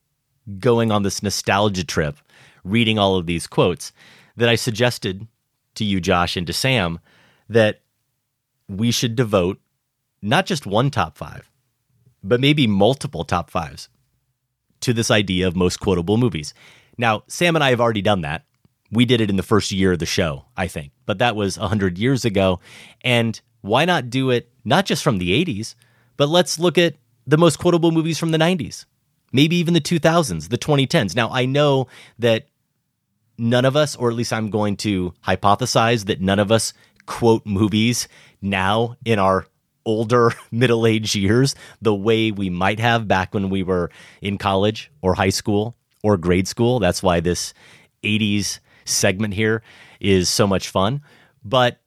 going on this nostalgia trip, reading all of these quotes, that I suggested to you, Josh, and to Sam that we should devote not just one top five, but maybe multiple top fives to this idea of most quotable movies. Now, Sam and I have already done that. We did it in the first year of the show, I think, but that was 100 years ago. And why not do it not just from the 80s, but let's look at the most quotable movies from the 90s, maybe even the 2000s, the 2010s. Now, I know that none of us, or at least I'm going to hypothesize that none of us quote movies now in our older middle age years the way we might have back when we were in college or high school or grade school. That's why this 80s segment here is so much fun. But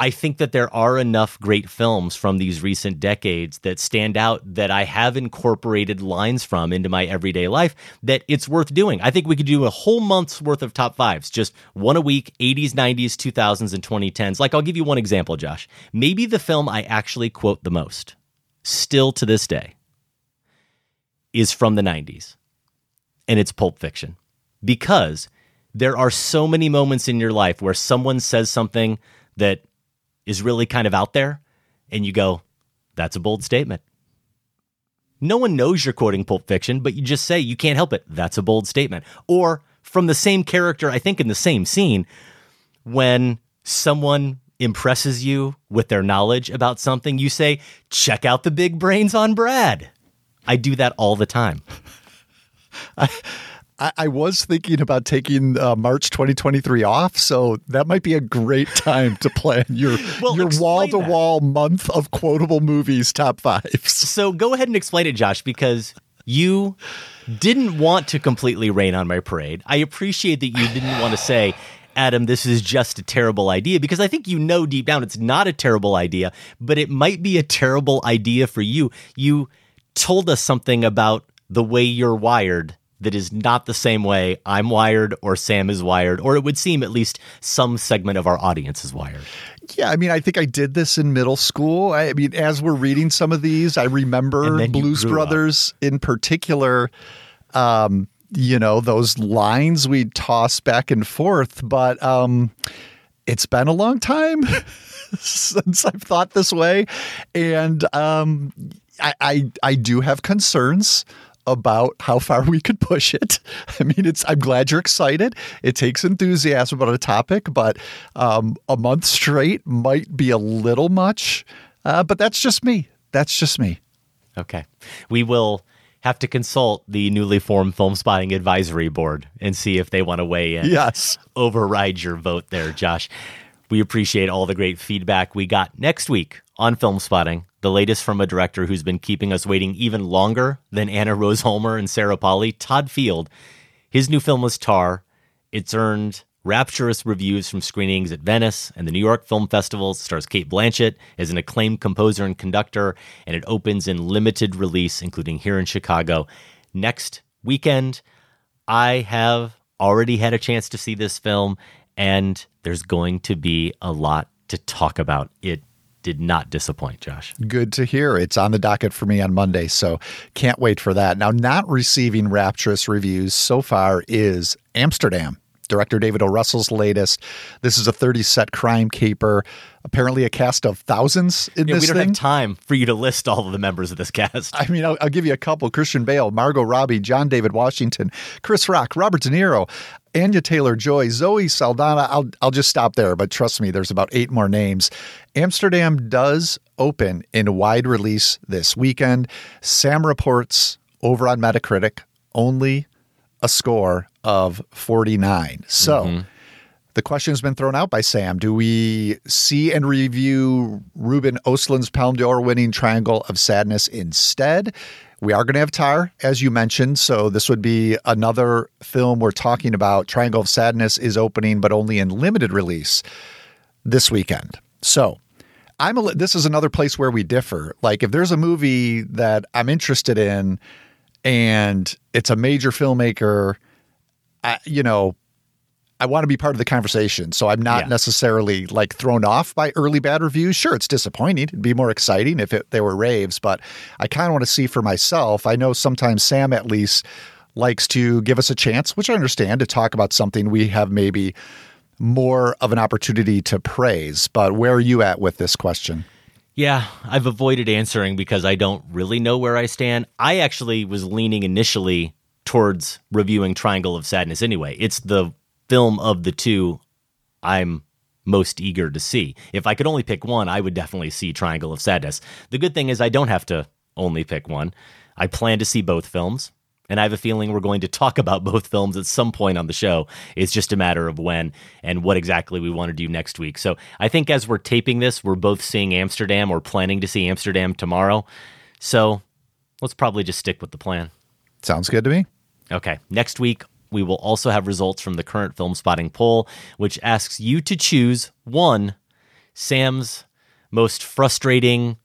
I think that there are enough great films from these recent decades that stand out that I have incorporated lines from into my everyday life that it's worth doing. I think we could do a whole month's worth of top fives, just one a week, 80s, 90s, 2000s, and 2010s. Like, I'll give you one example, Josh. Maybe the film I actually quote the most, still to this day, is from the 90s, and it's Pulp Fiction. Because there are so many moments in your life where someone says something that is really kind of out there, and you go, that's a bold statement. No one knows you're quoting Pulp Fiction, but you just say, you can't help it. That's a bold statement. Or from the same character, I think in the same scene, when someone impresses you with their knowledge about something, you say, check out the big brains on Brad. I do that all the time. I, I was thinking about taking uh, March 2023 off, so that might be a great time to plan your Well, your wall to wall month of quotable movies top fives. So go ahead and explain it, Josh, because you didn't want to completely rain on my parade. I appreciate that you didn't want to say, Adam, this is just a terrible idea, because I think you know deep down it's not a terrible idea, but it might be a terrible idea for you. You told us something about the way you're wired that is not the same way I'm wired or Sam is wired, or it would seem at least some segment of our audience is wired. Yeah, I mean, I think I did this in middle school. I mean, as we're reading some of these, I remember And then you Blues grew up. Brothers in particular. Um, you know, those lines we'd toss back and forth, but um, it's been a long time since I've thought this way, and um, I, I I do have concerns about how far we could push it. I mean, it's. I'm glad you're excited. It takes enthusiasm about a topic, but um, a month straight might be a little much. Uh, but that's just me. That's just me. Okay. We will have to consult the newly formed Film Spotting Advisory Board and see if they want to weigh in. Yes. Override your vote there, Josh. We appreciate all the great feedback we got next week on Film Spotting, the latest from a director who's been keeping us waiting even longer than Anna Rose Holmer and Sarah Polley, Todd Field. His new film was Tar. It's earned rapturous reviews from screenings at Venice and the New York Film Festival. It stars Cate Blanchett as an acclaimed composer and conductor, and it opens in limited release, including here in Chicago next weekend. I have already had a chance to see this film, and there's going to be a lot to talk about. It did not disappoint, Josh. Good to hear. It's on the docket for me on Monday, so can't wait for that. Now, not receiving rapturous reviews so far is Amsterdam. Director David O. Russell's latest. This is a 30 set crime caper. Apparently, a cast of thousands in Yeah, this we don't thing. have time for you to list all of the members of this cast. I mean, I'll, I'll give you a couple: Christian Bale, Margot Robbie, John David Washington, Chris Rock, Robert De Niro, Anya Taylor Joy, Zoe Saldana. I'll I'll just stop there, but trust me, there's about eight more names. Amsterdam does open in wide release this weekend. Sam reports over on Metacritic only a score of 49. So. Mm-hmm. The question has been thrown out by Sam. Do we see and review Ruben Ostlund's Palme d'Or winning Triangle of Sadness instead? We are going to have Tar, as you mentioned. So this would be another film we're talking about. Triangle of Sadness is opening, but only in limited release this weekend. So I'm a, this is another place where we differ. Like if there's a movie that I'm interested in and it's a major filmmaker, I, you know, I want to be part of the conversation. So I'm not Yeah. necessarily like thrown off by early bad reviews. Sure, it's disappointing. It'd be more exciting if it, they were raves, but I kind of want to see for myself. I know sometimes Sam at least likes to give us a chance, which I understand, to talk about something we have maybe more of an opportunity to praise. But where are you at with this question? Yeah, I've avoided answering because I don't really know where I stand. I actually was leaning initially towards reviewing Triangle of Sadness anyway. It's the film of the two I'm most eager to see. If I could only pick one, I would definitely see Triangle of Sadness. The good thing is I don't have to only pick one. I plan to see both films, and I have a feeling we're going to talk about both films at some point on the show. It's just a matter of when and what exactly we want to do next week. So I think as we're taping this, we're both seeing Amsterdam or planning to see Amsterdam tomorrow. So let's probably just stick with the plan. Sounds good to me. Okay. Next week, we will also have results from the current film spotting poll, which asks you to choose one, Sam's most frustrating,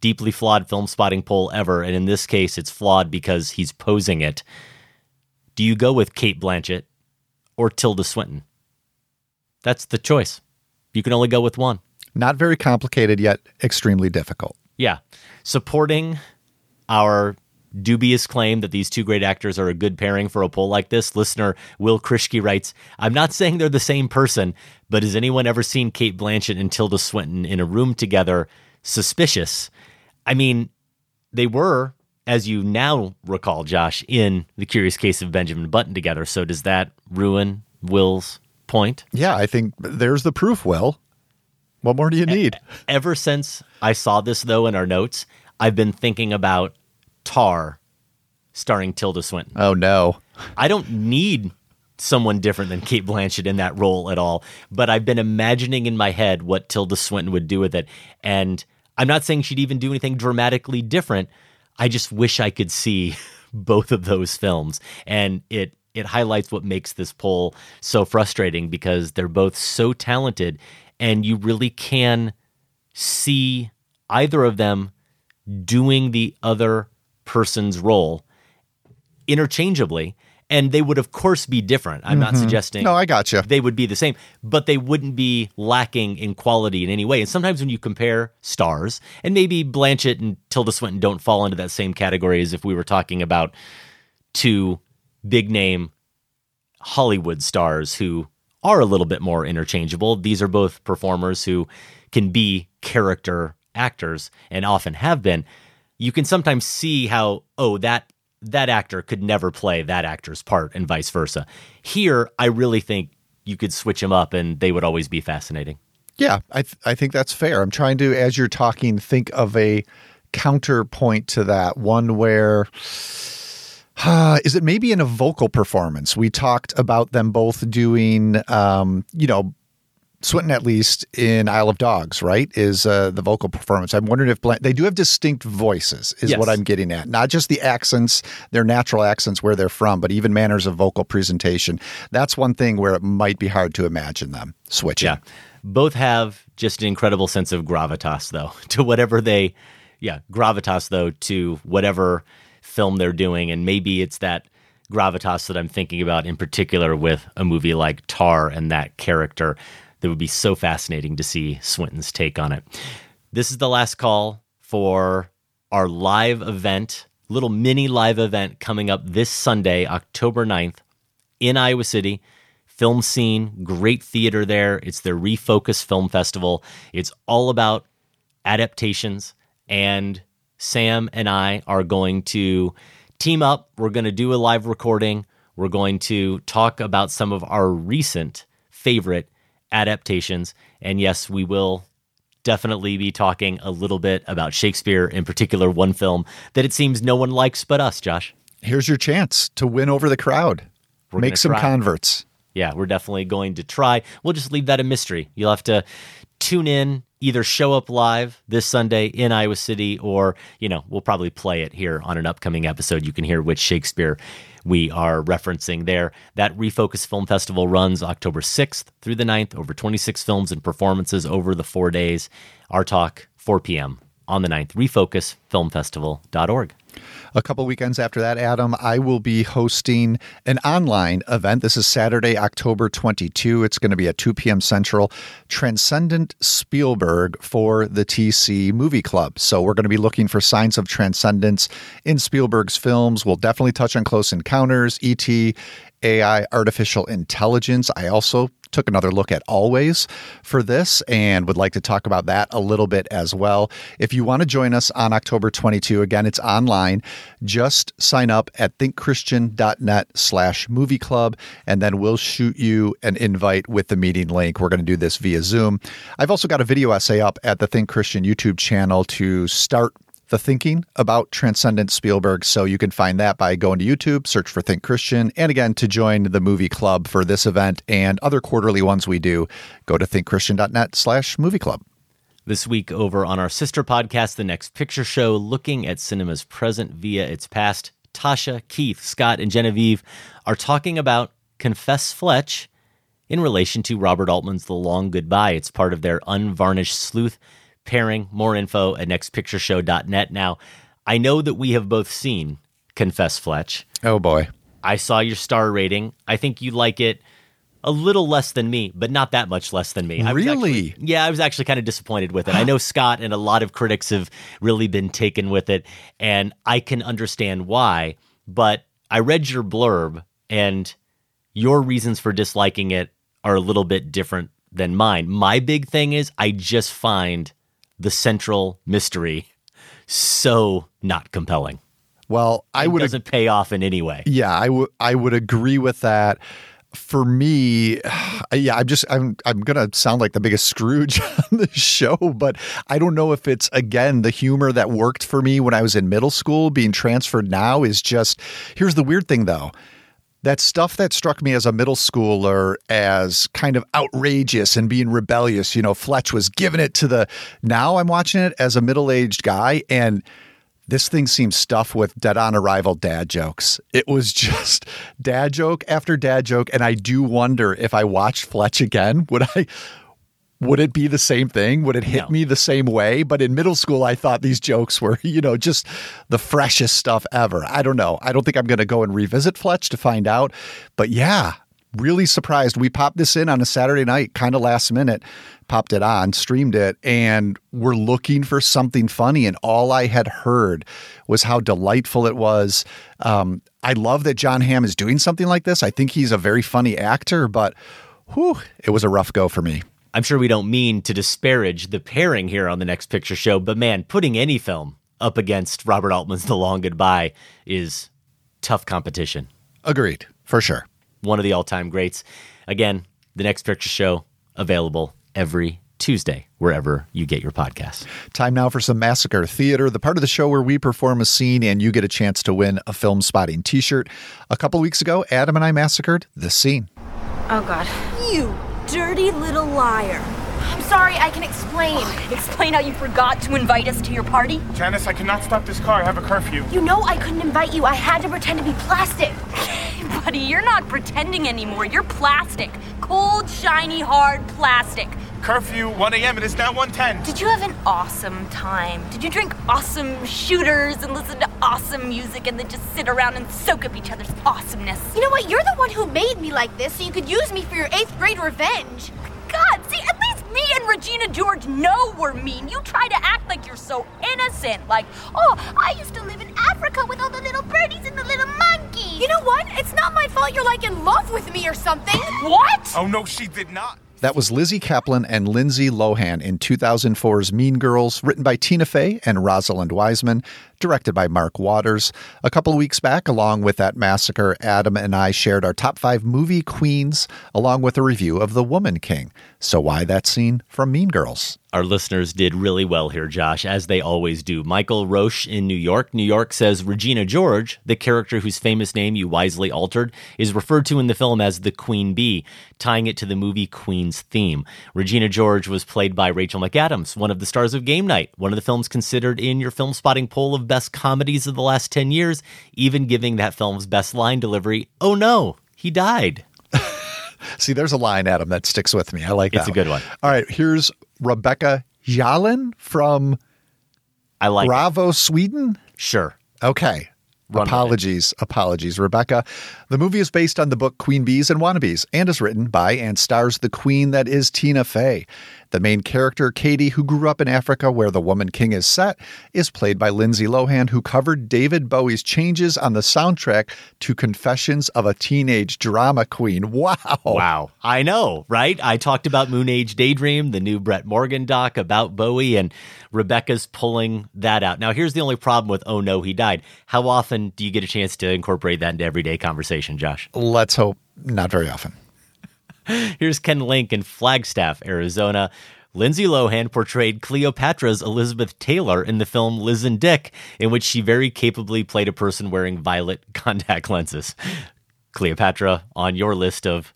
deeply flawed film spotting poll ever. And in this case, it's flawed because he's posing it. Do you go with Cate Blanchett or Tilda Swinton? That's the choice. You can only go with one. Not very complicated, yet extremely difficult. Yeah. Supporting our dubious claim that these two great actors are a good pairing for a poll like this, listener Will Krishke writes, I'm not saying they're the same person, but has anyone ever seen Cate Blanchett and Tilda Swinton in a room together? Suspicious. I mean, they were, as you now recall, Josh, in The Curious Case of Benjamin Button together. So does that ruin Will's point? Yeah, I think there's the proof, Will. What more do you need? Ever since I saw this, though, in our notes, I've been thinking about Tar starring Tilda Swinton. Oh, no. I don't need someone different than Cate Blanchett in that role at all, but I've been imagining in my head what Tilda Swinton would do with it. And I'm not saying she'd even do anything dramatically different. I just wish I could see both of those films. And it it highlights what makes this poll so frustrating because they're both so talented and you really can see either of them doing the other person's role interchangeably and they would of course be different i'm not Mhm. suggesting No, I gotcha. they would be the same but they wouldn't be lacking in quality in any way and sometimes when you compare stars and maybe blanchett and tilda swinton don't fall into that same category as if we were talking about two big name hollywood stars who are a little bit more interchangeable these are both performers who can be character actors and often have been you can sometimes see how oh that that actor could never play that actor's part and vice versa here i really think you could switch them up and they would always be fascinating Yeah, I th- I think that's fair. I'm trying to, as you're talking, think of a counterpoint to that. One where uh, is it maybe in a vocal performance? We talked about them both doing, um, you know, Swinton at least in Isle of Dogs, right? Is uh, the vocal performance? I'm wondering if Blan- they do have distinct voices. Is Yes. what I'm getting at. Not just the accents, their natural accents where they're from, but even manners of vocal presentation. That's one thing where it might be hard to imagine them switching. Yeah. Both have just an incredible sense of gravitas, though, to whatever they, yeah, gravitas, though, to whatever film they're doing. And maybe it's that gravitas that I'm thinking about in particular with a movie like Tar and that character that would be so fascinating to see Swinton's take on it. This is the last call for our live event, little mini live event coming up this Sunday, October 9th in Iowa City. Film scene, great theater there. It's their Refocus Film Festival. It's all about adaptations. And Sam and I are going to team up. We're going to do a live recording. We're going to talk about some of our recent favorite adaptations. And yes, we will definitely be talking a little bit about Shakespeare, in particular, one film that it seems no one likes but us, Josh. Here's your chance to win over the crowd. We're Make some try. converts. Yeah, we're definitely going to try. We'll just leave that a mystery. You'll have to tune in, either show up live this Sunday in Iowa City, or, you know, we'll probably play it here on an upcoming episode. You can hear which Shakespeare we are referencing there. That Refocus Film Festival runs October 6th through the 9th, over 26 films and performances over the four days. Our talk, 4 p.m. on the 9th, refocusfilmfestival.org. A couple weekends after that, Adam, I will be hosting an online event. This is Saturday, October 22. It's going to be at 2 p.m. Central. Transcendent Spielberg for the TC Movie Club. So we're going to be looking for signs of transcendence in Spielberg's films. We'll definitely touch on Close Encounters, E.T., AI, artificial intelligence. I also took another look at Always for this and would like to talk about that a little bit as well. If you want to join us on October 22, again, it's online. Just sign up at thinkchristian.net slash movie club, and then we'll shoot you an invite with the meeting link. We're going to do this via Zoom. I've also got a video essay up at the Think Christian YouTube channel to start the thinking about Transcendent Spielberg. So you can find that by going to YouTube, search for Think Christian. And again, to join the movie club for this event and other quarterly ones we do, go to thinkchristian.net slash movie club. This week, over on our sister podcast, The Next Picture Show, looking at cinema's present via its past, Tasha, Keith, Scott, and Genevieve are talking about Confess Fletch in relation to Robert Altman's The Long Goodbye. It's part of their unvarnished sleuth pairing. More info at nextpictureshow.net. Now, I know that we have both seen Confess Fletch. Oh, boy. I saw your star rating. I think you like it a little less than me, but not that much less than me. I Really? actually- yeah, I was actually kind of disappointed with it. I know Scott and a lot of critics have really been taken with it, and I can understand why. But I read your blurb, and your reasons for disliking it are a little bit different than mine. My big thing is I just find the central mystery so not compelling. Well, I It would doesn't pay off in any way. Yeah, I would I would agree with that. For me, yeah, I'm just I'm I'm gonna sound like the biggest Scrooge on the show, but I don't know if it's again the humor that worked for me when I was in middle school being transferred now is just here's the weird thing though. That stuff that struck me as a middle schooler as kind of outrageous and being rebellious, you know, Fletch was giving it to the now I'm watching it as a middle-aged guy and this thing seems stuffed with dead on arrival dad jokes. It was just dad joke after dad joke. And I do wonder if I watched Fletch again, would I would it be the same thing? Would it hit No. me the same way? But in middle school, I thought these jokes were, you know, just the freshest stuff ever. I don't know. I don't think I'm going to go and revisit Fletch to find out. But yeah, really surprised. We popped this in on a Saturday night, kind of last minute, popped it on, streamed it, and we're looking for something funny. And all I had heard was how delightful it was. Um, I love that Jon Hamm is doing something like this. I think he's a very funny actor, but whew, it was a rough go for me. I'm sure we don't mean to disparage the pairing here on the next picture show, but man, putting any film up against Robert Altman's The Long Goodbye is tough competition. Agreed, for sure. One of the all time greats. Again, the next picture show available every Tuesday, wherever you get your podcasts. Time now for some Massacre Theater, the part of the show where we perform a scene and you get a chance to win a film spotting t shirt. A couple weeks ago, Adam and I massacred this scene. Oh, God. You dirty little liar. I'm sorry, I can explain. Explain how you forgot to invite us to your party? Janice, I cannot stop this car. I have a curfew. You know I couldn't invite you. I had to pretend to be plastic. Buddy, you're not pretending anymore. You're plastic. Cold, shiny, hard plastic. Curfew, 1 a.m. It is now 1:10. Did you have an awesome time? Did you drink awesome shooters and listen to awesome music and then just sit around and soak up each other's awesomeness? You know what? You're the one who made me like this, so you could use me for your eighth grade revenge. God, see, me and Regina George know we're mean. You try to act like you're so innocent. Like, Oh, I used to live in Africa with all the little birdies and the little monkeys. You know what? It's not my fault you're like in love with me or something. what? Oh no, she did not. That was Lizzy Caplan and Lindsay Lohan in 2004's Mean Girls, written by Tina Fey and Rosalind Wiseman, directed by Mark Waters. A couple of weeks back, along with that massacre, Adam and I shared our top five movie queens, along with a review of The Woman King. So, why that scene from Mean Girls? Our listeners did really well here, Josh, as they always do. Michael Roche in New York. New York says Regina George, the character whose famous name you wisely altered, is referred to in the film as the Queen Bee, tying it to the movie Queen's theme. Regina George was played by Rachel McAdams, one of the stars of Game Night, one of the films considered in your film spotting poll of best comedies of the last 10 years, even giving that film's best line delivery, oh no, he died. See, there's a line, Adam, that sticks with me. I like that. It's a good one. All right, here's Rebecca Jalen from I like Bravo, Sweden. Sure. Okay. Run apologies, apologies, Rebecca. The movie is based on the book Queen Bees and Wannabes and is written by and stars the queen that is Tina Fey. The main character, Cady, who grew up in Africa where the Woman King is set, is played by Lindsay Lohan, who covered David Bowie's changes on the soundtrack to Confessions of a Teenage Drama Queen. Wow. Wow. I know, right? I talked about Moon Age Daydream, the new Brett Morgen doc about Bowie, and Rebecca's pulling that out. Now, here's the only problem with Oh No, He Died. How often do you get a chance to incorporate that into everyday conversation, Josh? Let's hope not very often. Here's Ken Link in Flagstaff, Arizona. Lindsay Lohan portrayed Cleopatra's Elizabeth Taylor in the film Liz and Dick, in which she very capably played a person wearing violet contact lenses. Cleopatra on your list of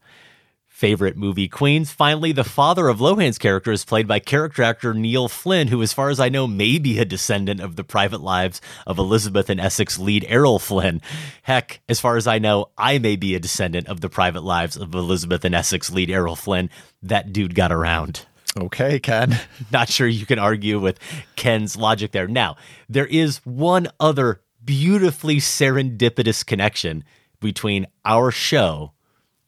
favorite movie queens. Finally, the father of Lohan's character is played by character actor Neil Flynn, who, as far as I know, may be a descendant of the private lives of Elizabeth and Essex lead Errol Flynn. Heck, as far as I know, I may be a descendant of the private lives of Elizabeth and Essex lead Errol Flynn. That dude got around. Okay, Ken. Not sure you can argue with Ken's logic there. Now, there is one other beautifully serendipitous connection between our show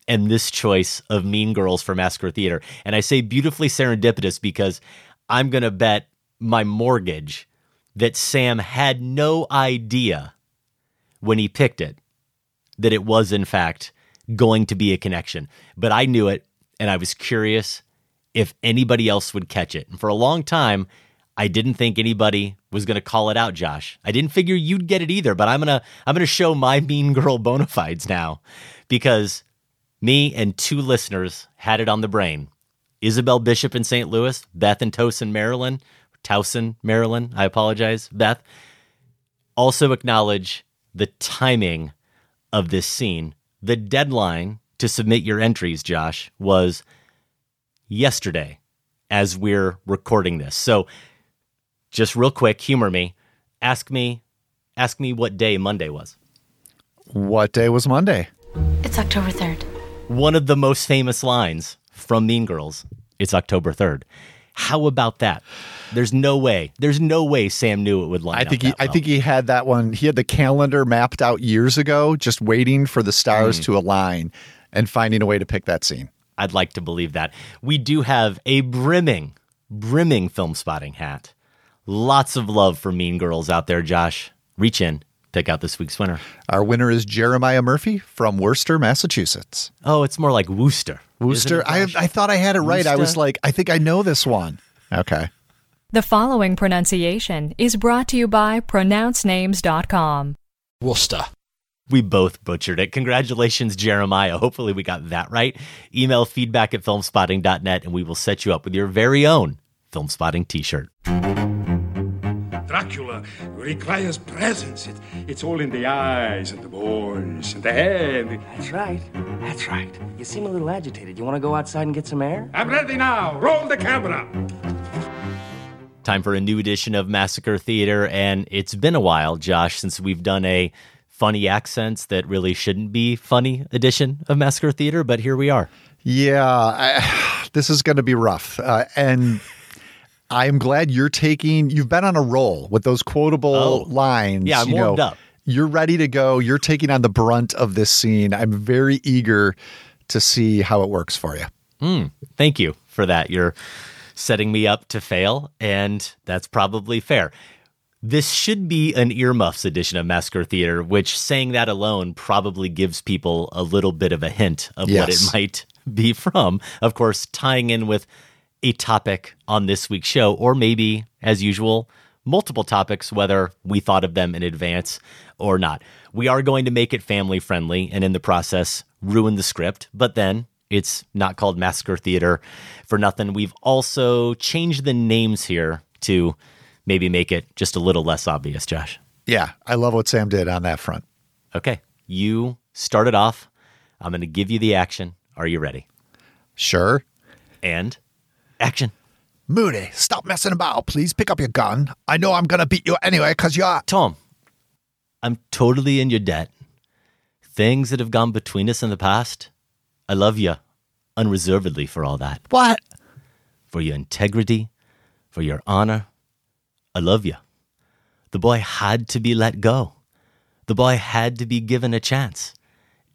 and this choice of Mean Girls for Massacre Theater. And I say beautifully serendipitous because I'm going to bet my mortgage that Sam had no idea when he picked it that it was, in fact, going to be a connection. But I knew it, and I was curious if anybody else would catch it. And for a long time, I didn't think anybody was going to call it out, Josh. I didn't figure you'd get it either, but I'm going to I'm going to show my mean girl bona fides now because me and two listeners had it on the brain. Isabel Bishop in St. Louis, Beth in Towson, Maryland, Towson, Maryland. I apologize, Beth. Also acknowledge the timing of this scene. The deadline to submit your entries, Josh, was yesterday as we're recording this. So just real quick, humor me. Ask me ask me what day Monday was. What day was Monday? It's October 3rd. One of the most famous lines from Mean Girls. It's October 3rd. How about that? There's no way. There's no way Sam knew it would line I think he, that I think he had that one. He had the calendar mapped out years ago, just waiting for the stars Hmm. to align and finding a way to pick that scene. I'd like to believe that. We do have a brimming, brimming film spotting hat. Lots of love for Mean Girls out there, Josh. Reach in, pick out this week's winner. Our winner is Jeremiah Murphy from Worcester, Massachusetts. Oh, it's more like Worcester. Worcester. I I thought I had it right. I was like, I think I know this one. Okay. The following pronunciation is brought to you by pronouncenames.com. Worcester. We both butchered it. Congratulations, Jeremiah. Hopefully, we got that right. Email feedback at filmspotting.net and we will set you up with your very own film spotting t shirt. Dracula requires presence. It, it's all in the eyes and the voice and the head. That's right. That's right. You seem a little agitated. You want to go outside and get some air? I'm ready now. Roll the camera. Time for a new edition of Massacre Theater. And it's been a while, Josh, since we've done a funny accents that really shouldn't be funny edition of Massacre Theater, but here we are. Yeah, I, this is going to be rough. Uh, and I'm glad you're taking, you've been on a roll with those quotable Oh. lines. Yeah, I'm you know, warmed up. You're ready to go. You're taking on the brunt of this scene. I'm very eager to see how it works for you. Mm, thank you for that. You're setting me up to fail, and that's probably fair. This should be an earmuffs edition of Massacre Theater, which saying that alone probably gives people a little bit of a hint of what it might be from. Of course, tying in with a topic on this week's show, or maybe, as usual, multiple topics, whether we thought of them in advance or not. We are going to make it family friendly and in the process ruin the script, but then it's not called Massacre Theater for nothing. We've also changed the names here to maybe make it just a little less obvious, Josh. Yeah, I love what Sam did on that front. Okay, you started off. I'm going to give you the action. Are you ready? Sure. And action. Moody, stop messing about. Please pick up your gun. I know I'm going to beat you anyway because you're. Tom, I'm totally in your debt. Things that have gone between us in the past, I love you unreservedly for all that. What? For your integrity, for your honor. I love you. The boy had to be let go. The boy had to be given a chance.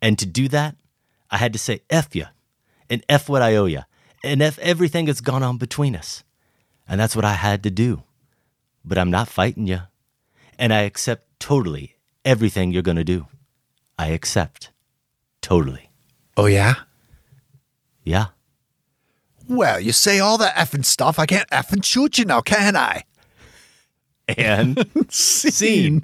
And to do that, I had to say F you and F what I owe you and if everything that's gone on between us. And that's what I had to do. But I'm not fighting you. And I accept totally everything you're going to do. I accept totally. Oh, yeah? Yeah. Well, you say all that effing stuff. I can't effing shoot you now, can I? And scene.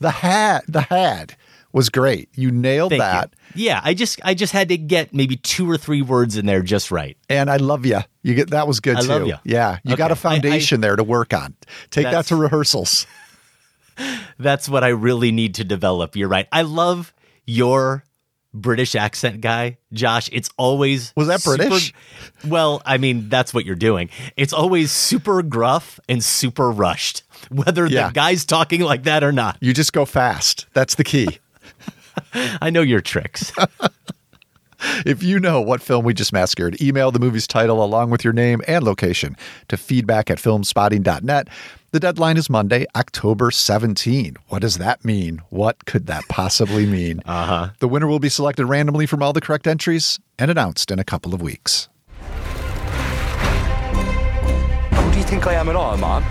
The hat, the hat was great. You nailed Thank that. you. Yeah, I just I just had to get maybe two or three words in there just right. And I love you. You get that was good I too. you. Yeah, you got a Okay. I- I- foundation there to work on. Take that to rehearsals. That's what I really need to develop. You're right. I love your British accent guy, Josh. It's always Was that super- British? Well, I mean, that's what you're doing. It's always super gruff and super rushed, whether Yeah. the guy's talking like that or not. You just go fast. That's the key. I know your tricks. If you know what film we just massacred, email the movie's title along with your name and location to feedback at filmspotting.net. The deadline is Monday, October 17. What does that mean? What could that possibly mean? Uh huh. The winner will be selected randomly from all the correct entries and announced in a couple of weeks. Who do you think I am at all, Mom?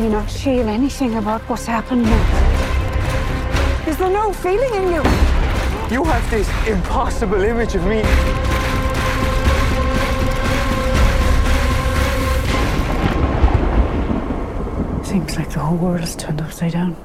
Do you not feel anything about what's happened? Is there no feeling in you? You have this impossible image of me. Seems like the whole world has turned upside down.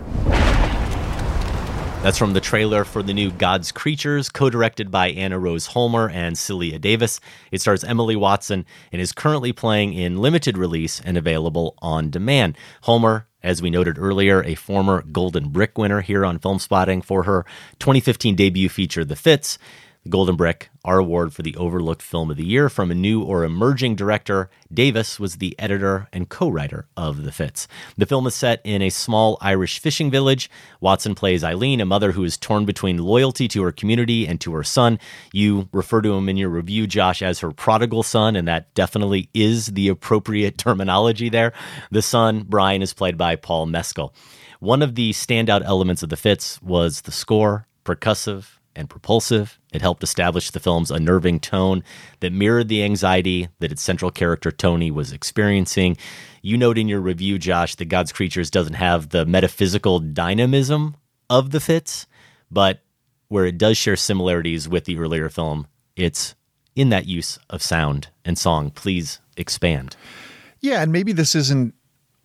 That's from the trailer for the new God's Creatures, co directed by Anna Rose Holmer and Saela Davis. It stars Emily Watson and is currently playing in limited release and available on demand. Holmer, as we noted earlier, a former Golden Brick winner here on Film Spotting for her 2015 debut feature, The Fits. The Golden Brick, our award for the Overlooked Film of the Year from a new or emerging director. Davis was the editor and co writer of The Fits. The film is set in a small Irish fishing village. Watson plays Eileen, a mother who is torn between loyalty to her community and to her son. You refer to him in your review, Josh, as her prodigal son, and that definitely is the appropriate terminology there. The son, Brian, is played by Paul Mescal. One of the standout elements of The Fits was the score, percussive, and propulsive. It helped establish the film's unnerving tone that mirrored the anxiety that its central character Tony was experiencing. You note in your review, Josh, that God's Creatures doesn't have the metaphysical dynamism of the fits, but where it does share similarities with the earlier film, it's in that use of sound and song. Please expand. Yeah, and maybe this isn't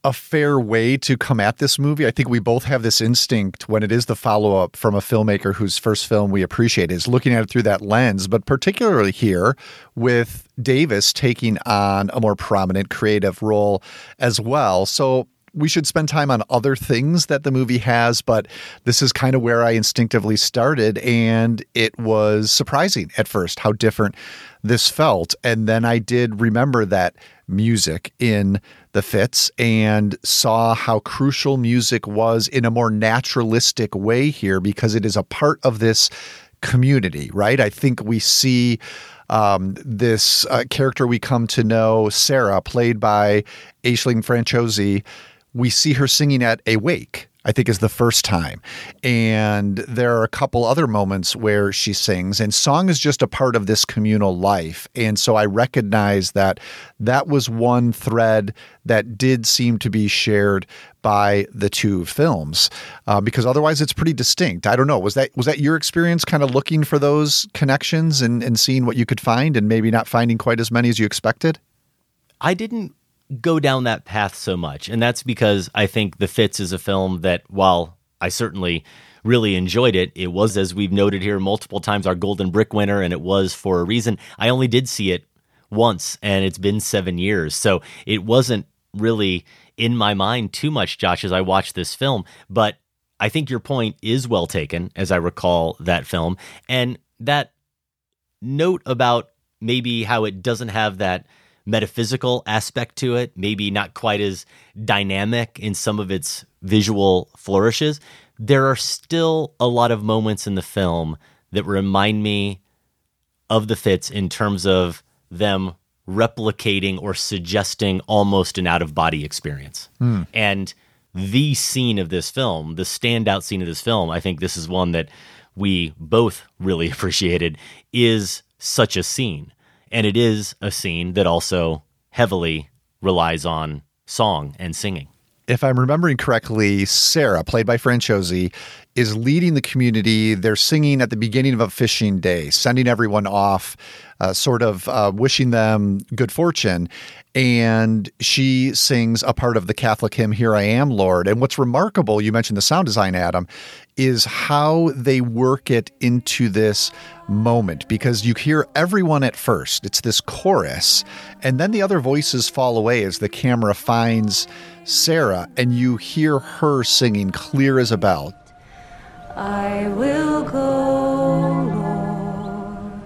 a fair way to come at this movie. I think we both have this instinct when it is the follow up from a filmmaker whose first film we appreciate is looking at it through that lens, but particularly here with Davis taking on a more prominent creative role as well. So we should spend time on other things that the movie has, but this is kind of where I instinctively started. And it was surprising at first how different this felt. And then I did remember that music in the fits and saw how crucial music was in a more naturalistic way here because it is a part of this community, right? I think we see um, this uh, character we come to know, Sarah, played by Aisling Franciosi. We see her singing at a wake. I think is the first time. And there are a couple other moments where she sings, and song is just a part of this communal life. And so I recognize that that was one thread that did seem to be shared by the two films, uh, because otherwise it's pretty distinct. I don't know. Was that was that your experience, kind of looking for those connections and, and seeing what you could find, and maybe not finding quite as many as you expected? I didn't go down that path so much. And that's because I think The Fits is a film that, while I certainly really enjoyed it, it was, as we've noted here multiple times, our Golden Brick winner, and it was for a reason. I only did see it once, and it's been seven years. So it wasn't really in my mind too much, Josh, as I watched this film. But I think your point is well taken, as I recall that film. And that note about maybe how it doesn't have that metaphysical aspect to it, maybe not quite as dynamic in some of its visual flourishes, there are still a lot of moments in the film that remind me of the fits in terms of them replicating or suggesting almost an out of body experience. Hmm. And the scene of this film, the standout scene of this film, I think this is one that we both really appreciated, is such a scene. And it is a scene that also heavily relies on song and singing. If I'm remembering correctly, Sarah, played by Franciosi, is leading the community. They're singing at the beginning of a fishing day, sending everyone off, uh, sort of uh, wishing them good fortune. And she sings a part of the Catholic hymn, Here I Am, Lord. And what's remarkable, you mentioned the sound design, Adam, is how they work it into this moment because you hear everyone at first. It's this chorus, and then the other voices fall away as the camera finds Sarah, and you hear her singing clear as a bell. I will go, Lord,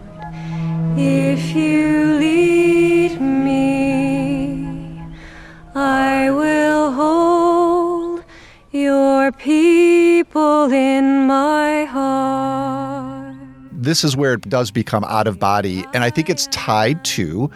if you lead me. I will hold your people in my heart. This is where it does become out of body, and I think it's tied to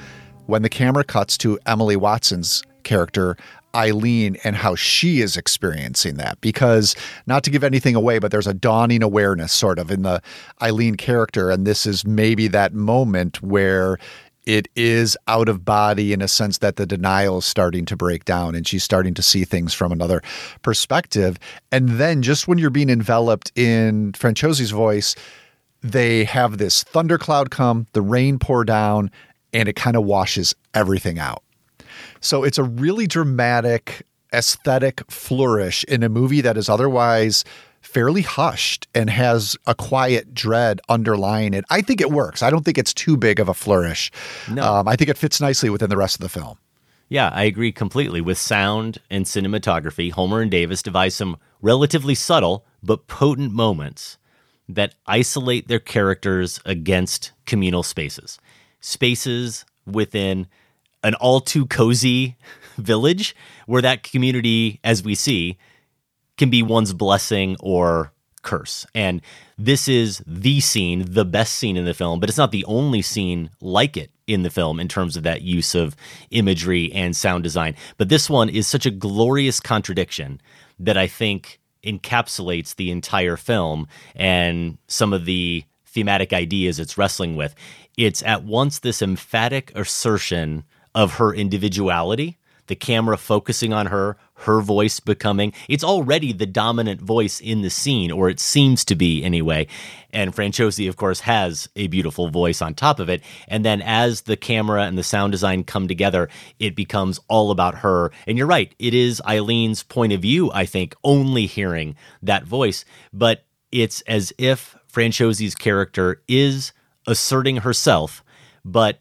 when the camera cuts to Emily Watson's character Eileen and how she is experiencing that. Because, not to give anything away, but there's a dawning awareness sort of in the Eileen character. And this is maybe that moment where it is out of body in a sense that the denial is starting to break down and she's starting to see things from another perspective. And then, just when you're being enveloped in Franciosi's voice, they have this thundercloud come, the rain pour down, and it kind of washes everything out. So it's a really dramatic aesthetic flourish in a movie that is otherwise fairly hushed and has a quiet dread underlying it. I think it works. I don't think it's too big of a flourish. No. Um, I think it fits nicely within the rest of the film. Yeah, I agree completely. With sound and cinematography, Holmer and Davis devise some relatively subtle but potent moments that isolate their characters against communal spaces. Spaces within an all too cozy village where that community, as we see, can be one's blessing or curse. And this is the scene, the best scene in the film, but it's not the only scene like it in the film in terms of that use of imagery and sound design. But this one is such a glorious contradiction that I think encapsulates the entire film and some of the thematic ideas it's wrestling with. It's at once this emphatic assertion of her individuality, the camera focusing on her, her voice becoming, it's already the dominant voice in the scene, or it seems to be anyway. And Franciosi, of course, has a beautiful voice on top of it. And then as the camera and the sound design come together, it becomes all about her. And you're right, it is Eileen's point of view, I think, only hearing that voice. But it's as if Franciosi's character is asserting herself, but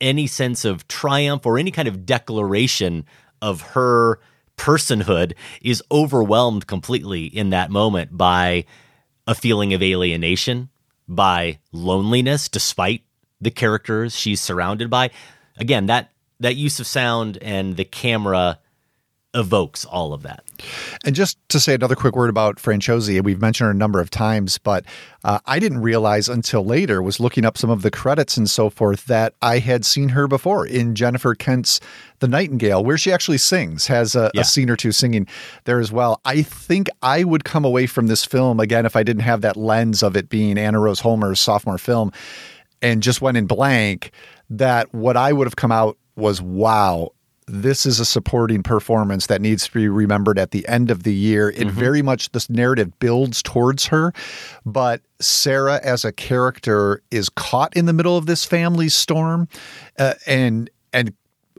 any sense of triumph or any kind of declaration of her personhood is overwhelmed completely in that moment by a feeling of alienation, by loneliness, despite the characters she's surrounded by. Again, that that use of sound and the camera evokes all of that. And just to say another quick word about Franciosi, we've mentioned her a number of times, but uh, I didn't realize until later, was looking up some of the credits and so forth, that I had seen her before in Jennifer Kent's The Nightingale, where she actually sings, has a, Yeah. a scene or two singing there as well. I think I would come away from this film, again, if I didn't have that lens of it being Anna Rose Holmer's sophomore film and just went in blank, that what I would have come out was wow, this is a supporting performance that needs to be remembered at the end of the year. It very much, this narrative builds towards her, but Sarah as a character is caught in the middle of this family storm uh, and, and,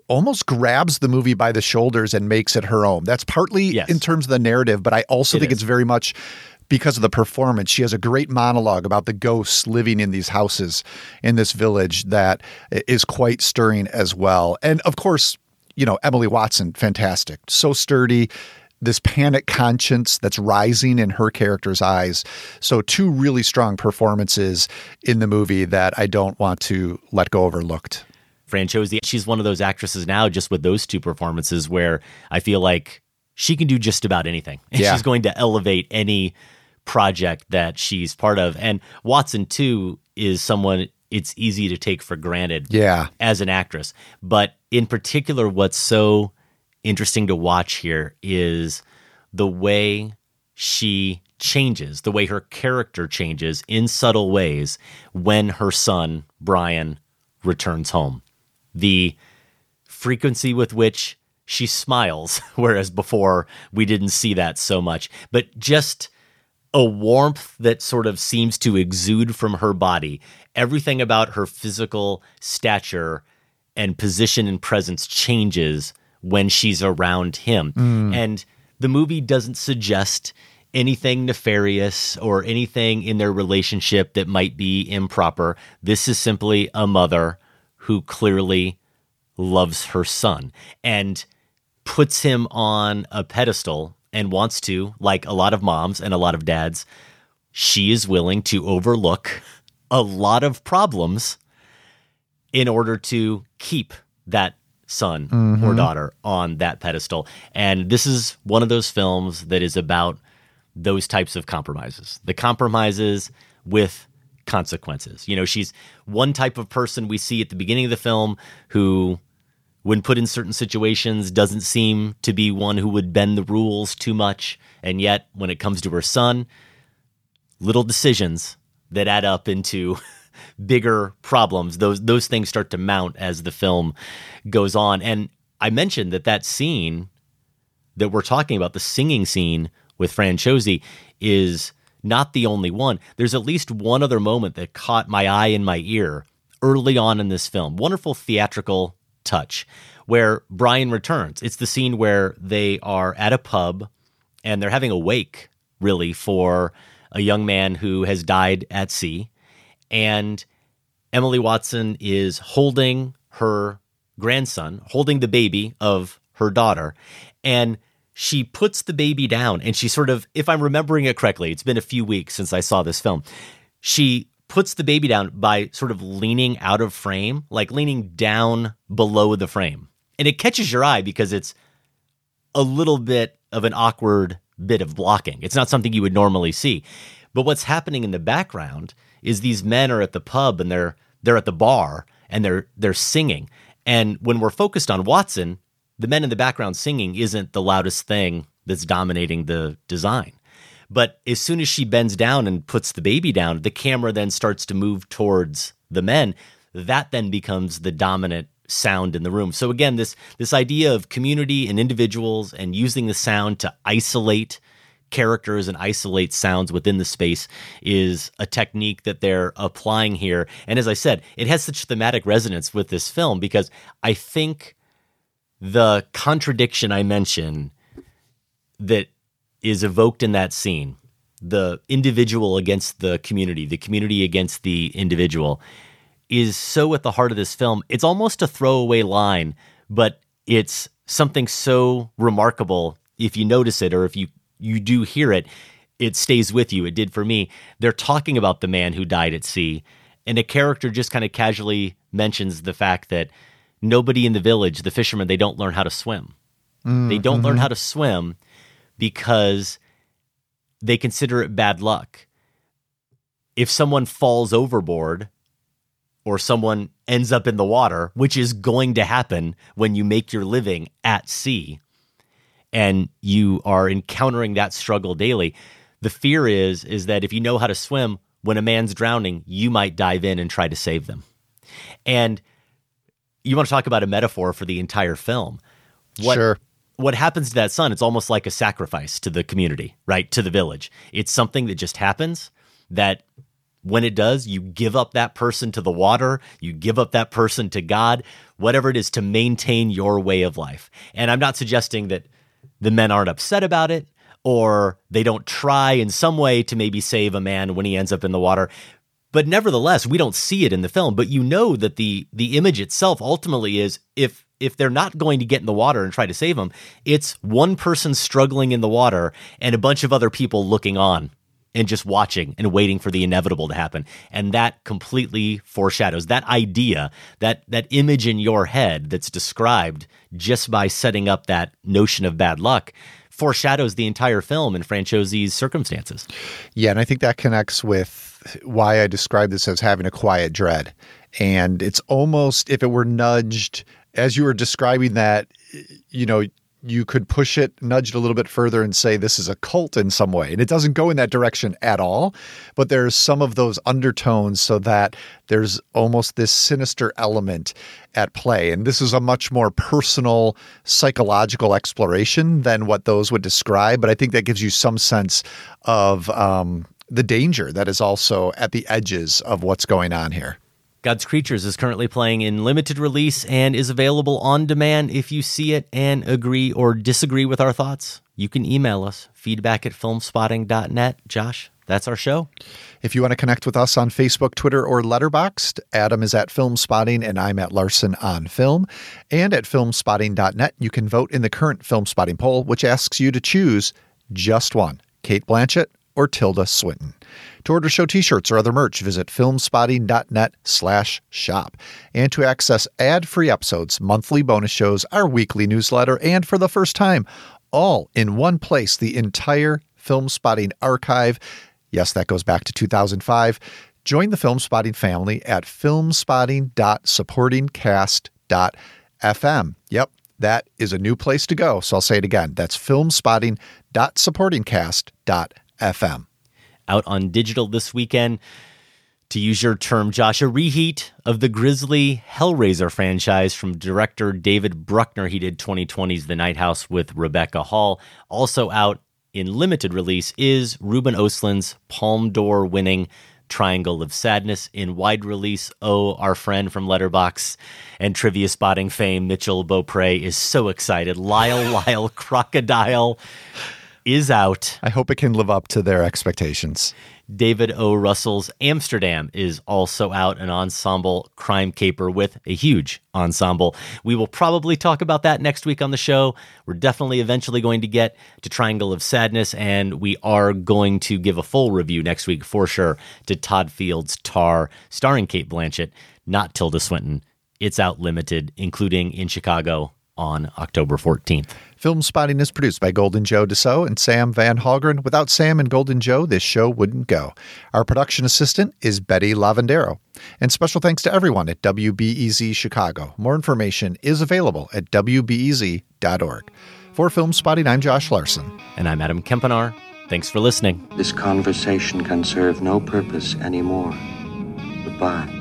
almost grabs the movie by the shoulders and makes it her own. That's partly in terms of the narrative, but I also It think is. it's very much because of the performance. She has a great monologue about the ghosts living in these houses in this village that is quite stirring as well. And of course, you know, Emily Watson, fantastic. So sturdy. This panic conscience that's rising in her character's eyes. So, two really strong performances in the movie that I don't want to let go overlooked. Franciosi, she's one of those actresses now, just with those two performances, where I feel like she can do just about anything. And Yeah. she's going to elevate any project that she's part of. And Watson, too, is someone it's easy to take for granted Yeah. as an actress. But in particular, what's so interesting to watch here is the way she changes, the way her character changes in subtle ways when her son, Brian, returns home. The frequency with which she smiles, whereas before we didn't see that so much, but just a warmth that sort of seems to exude from her body. Everything about her physical stature and position and presence changes when she's around him. Mm. And the movie doesn't suggest anything nefarious or anything in their relationship that might be improper. This is simply a mother who clearly loves her son and puts him on a pedestal and wants to, like a lot of moms and a lot of dads, she is willing to overlook a lot of problems in order to keep that son or Mhm. daughter on that pedestal. And this is one of those films that is about those types of compromises. The compromises with consequences. You know, she's one type of person we see at the beginning of the film who when put in certain situations doesn't seem to be one who would bend the rules too much. And yet when it comes to her son little decisions that add up into bigger problems. Those those things start to mount as the film goes on. And i mentioned that that scene that we're talking about the singing scene with Franciosi is not the only one. There's at least one other moment that caught my eye and my ear early on in this film. Wonderful theatrical touch where Brian returns it's the scene where they are at a pub and they're having a wake really for a young man who has died at sea and Emily Watson is holding her grandson, holding the baby of her daughter, and she puts the baby down and she sort of, if I'm remembering it correctly, it's been a few weeks since I saw this film. She puts the baby down by sort of leaning out of frame, like leaning down below the frame. And it catches your eye because it's a little bit of an awkward bit of blocking. It's not something you would normally see. But what's happening in the background is these men are at the pub and they're they're at the bar and they're they're singing. And when we're focused on Watson, the men in the background singing isn't the loudest thing that's dominating the design. But as soon as she bends down and puts the baby down, the camera then starts to move towards the men. That then becomes the dominant sound in the room. So again, this this idea of community and individuals and using the sound to isolate characters and isolate sounds within the space is a technique that they're applying here. And as I said, it has such thematic resonance with this film because I think the contradiction I mentioned that is evoked in that scene, the individual against the community, the community against the individual, is so at the heart of this film. It's almost a throwaway line, but it's something so remarkable if you notice it or if you you do hear it, it stays with you. It did for me. They're talking about the man who died at sea, and a character just kind of casually mentions the fact that nobody in the village, the fishermen, they don't learn how to swim. Mm, they don't learn mhm. how to swim because they consider it bad luck. If someone falls overboard or someone ends up in the water, which is going to happen when you make your living at sea and you are encountering that struggle daily, the fear is is that if you know how to swim, when a man's drowning, you might dive in and try to save them. And you want to talk about a metaphor for the entire film. What, Sure. What happens to that son? It's almost like a sacrifice to the community, right? To the village. It's something that just happens that when it does, you give up that person to the water, you give up that person to God, whatever it is to maintain your way of life. And I'm not suggesting that the men aren't upset about it or they don't try in some way to maybe save a man when he ends up in the water. But nevertheless, we don't see it in the film, but you know that the the image itself ultimately is if if they're not going to get in the water and try to save him, it's one person struggling in the water and a bunch of other people looking on and just watching and waiting for the inevitable to happen. And that completely foreshadows that idea, that that image in your head that's described just by setting up that notion of bad luck foreshadows the entire film in Franciosi's circumstances. Yeah, and I think that connects with why I describe this as having a quiet dread. And it's almost if it were nudged as you were describing that, you know, you could push it, nudge it a little bit further, and say this is a cult in some way. And it doesn't go in that direction at all, but there's some of those undertones so that there's almost this sinister element at play. And this is a much more personal psychological exploration than what those would describe. But I think that gives you some sense of um, the danger that is also at the edges of what's going on here. God's Creatures is currently playing in limited release and is available on demand. If you see it and agree or disagree with our thoughts, you can email us feedback at filmspotting.net. Josh, that's our show. If you want to connect with us on Facebook, Twitter, or Letterboxd, Adam is at Filmspotting and I'm at Larsen on Film. And at filmspotting.net, you can vote in the current Filmspotting poll, which asks you to choose just one Cate Blanchett or Tilda Swinton. To order show t-shirts or other merch, visit filmspotting.net slash shop. And to access ad-free episodes, monthly bonus shows, our weekly newsletter, and for the first time, all in one place, the entire Film Spotting archive. Yes, that goes back to 2005. Join the Film Spotting family at filmspotting.supportingcast.fm. Yep, that is a new place to go. So I'll say it again. That's filmspotting.supportingcast.fm out on digital this weekend. To use your term, Josh, a reheat of the Grizzly Hellraiser franchise from director David Bruckner. He did 2020's The Night House with Rebecca Hall. Also out in limited release is Ruben Ostlund's Palme d'Or winning Triangle of Sadness in wide release. Oh, our friend from Letterboxd and trivia spotting fame, Mitchell Beaupre, is so excited. Lyle Lyle Crocodile is out. I hope it can live up to their expectations. David O. Russell's Amsterdam is also out, an ensemble crime caper with a huge ensemble. We will probably talk about that next week on the show. We're definitely eventually going to get to Triangle of Sadness, and we are going to give a full review next week for sure to Todd Field's Tar, starring Cate Blanchett, not Tilda Swinton. It's out limited, including in Chicago on October 14th. Film Spotting is produced by Golden Joe Deso and Sam Van Hallgren. Without Sam and Golden Joe, this show wouldn't go. Our production assistant is Betty Lavendero. And special thanks to everyone at WBEZ Chicago. More information is available at WBEZ.org. For Film Spotting, I'm Josh Larsen. And I'm Adam Kempenaar. Thanks for listening. This conversation can serve no purpose anymore. Goodbye.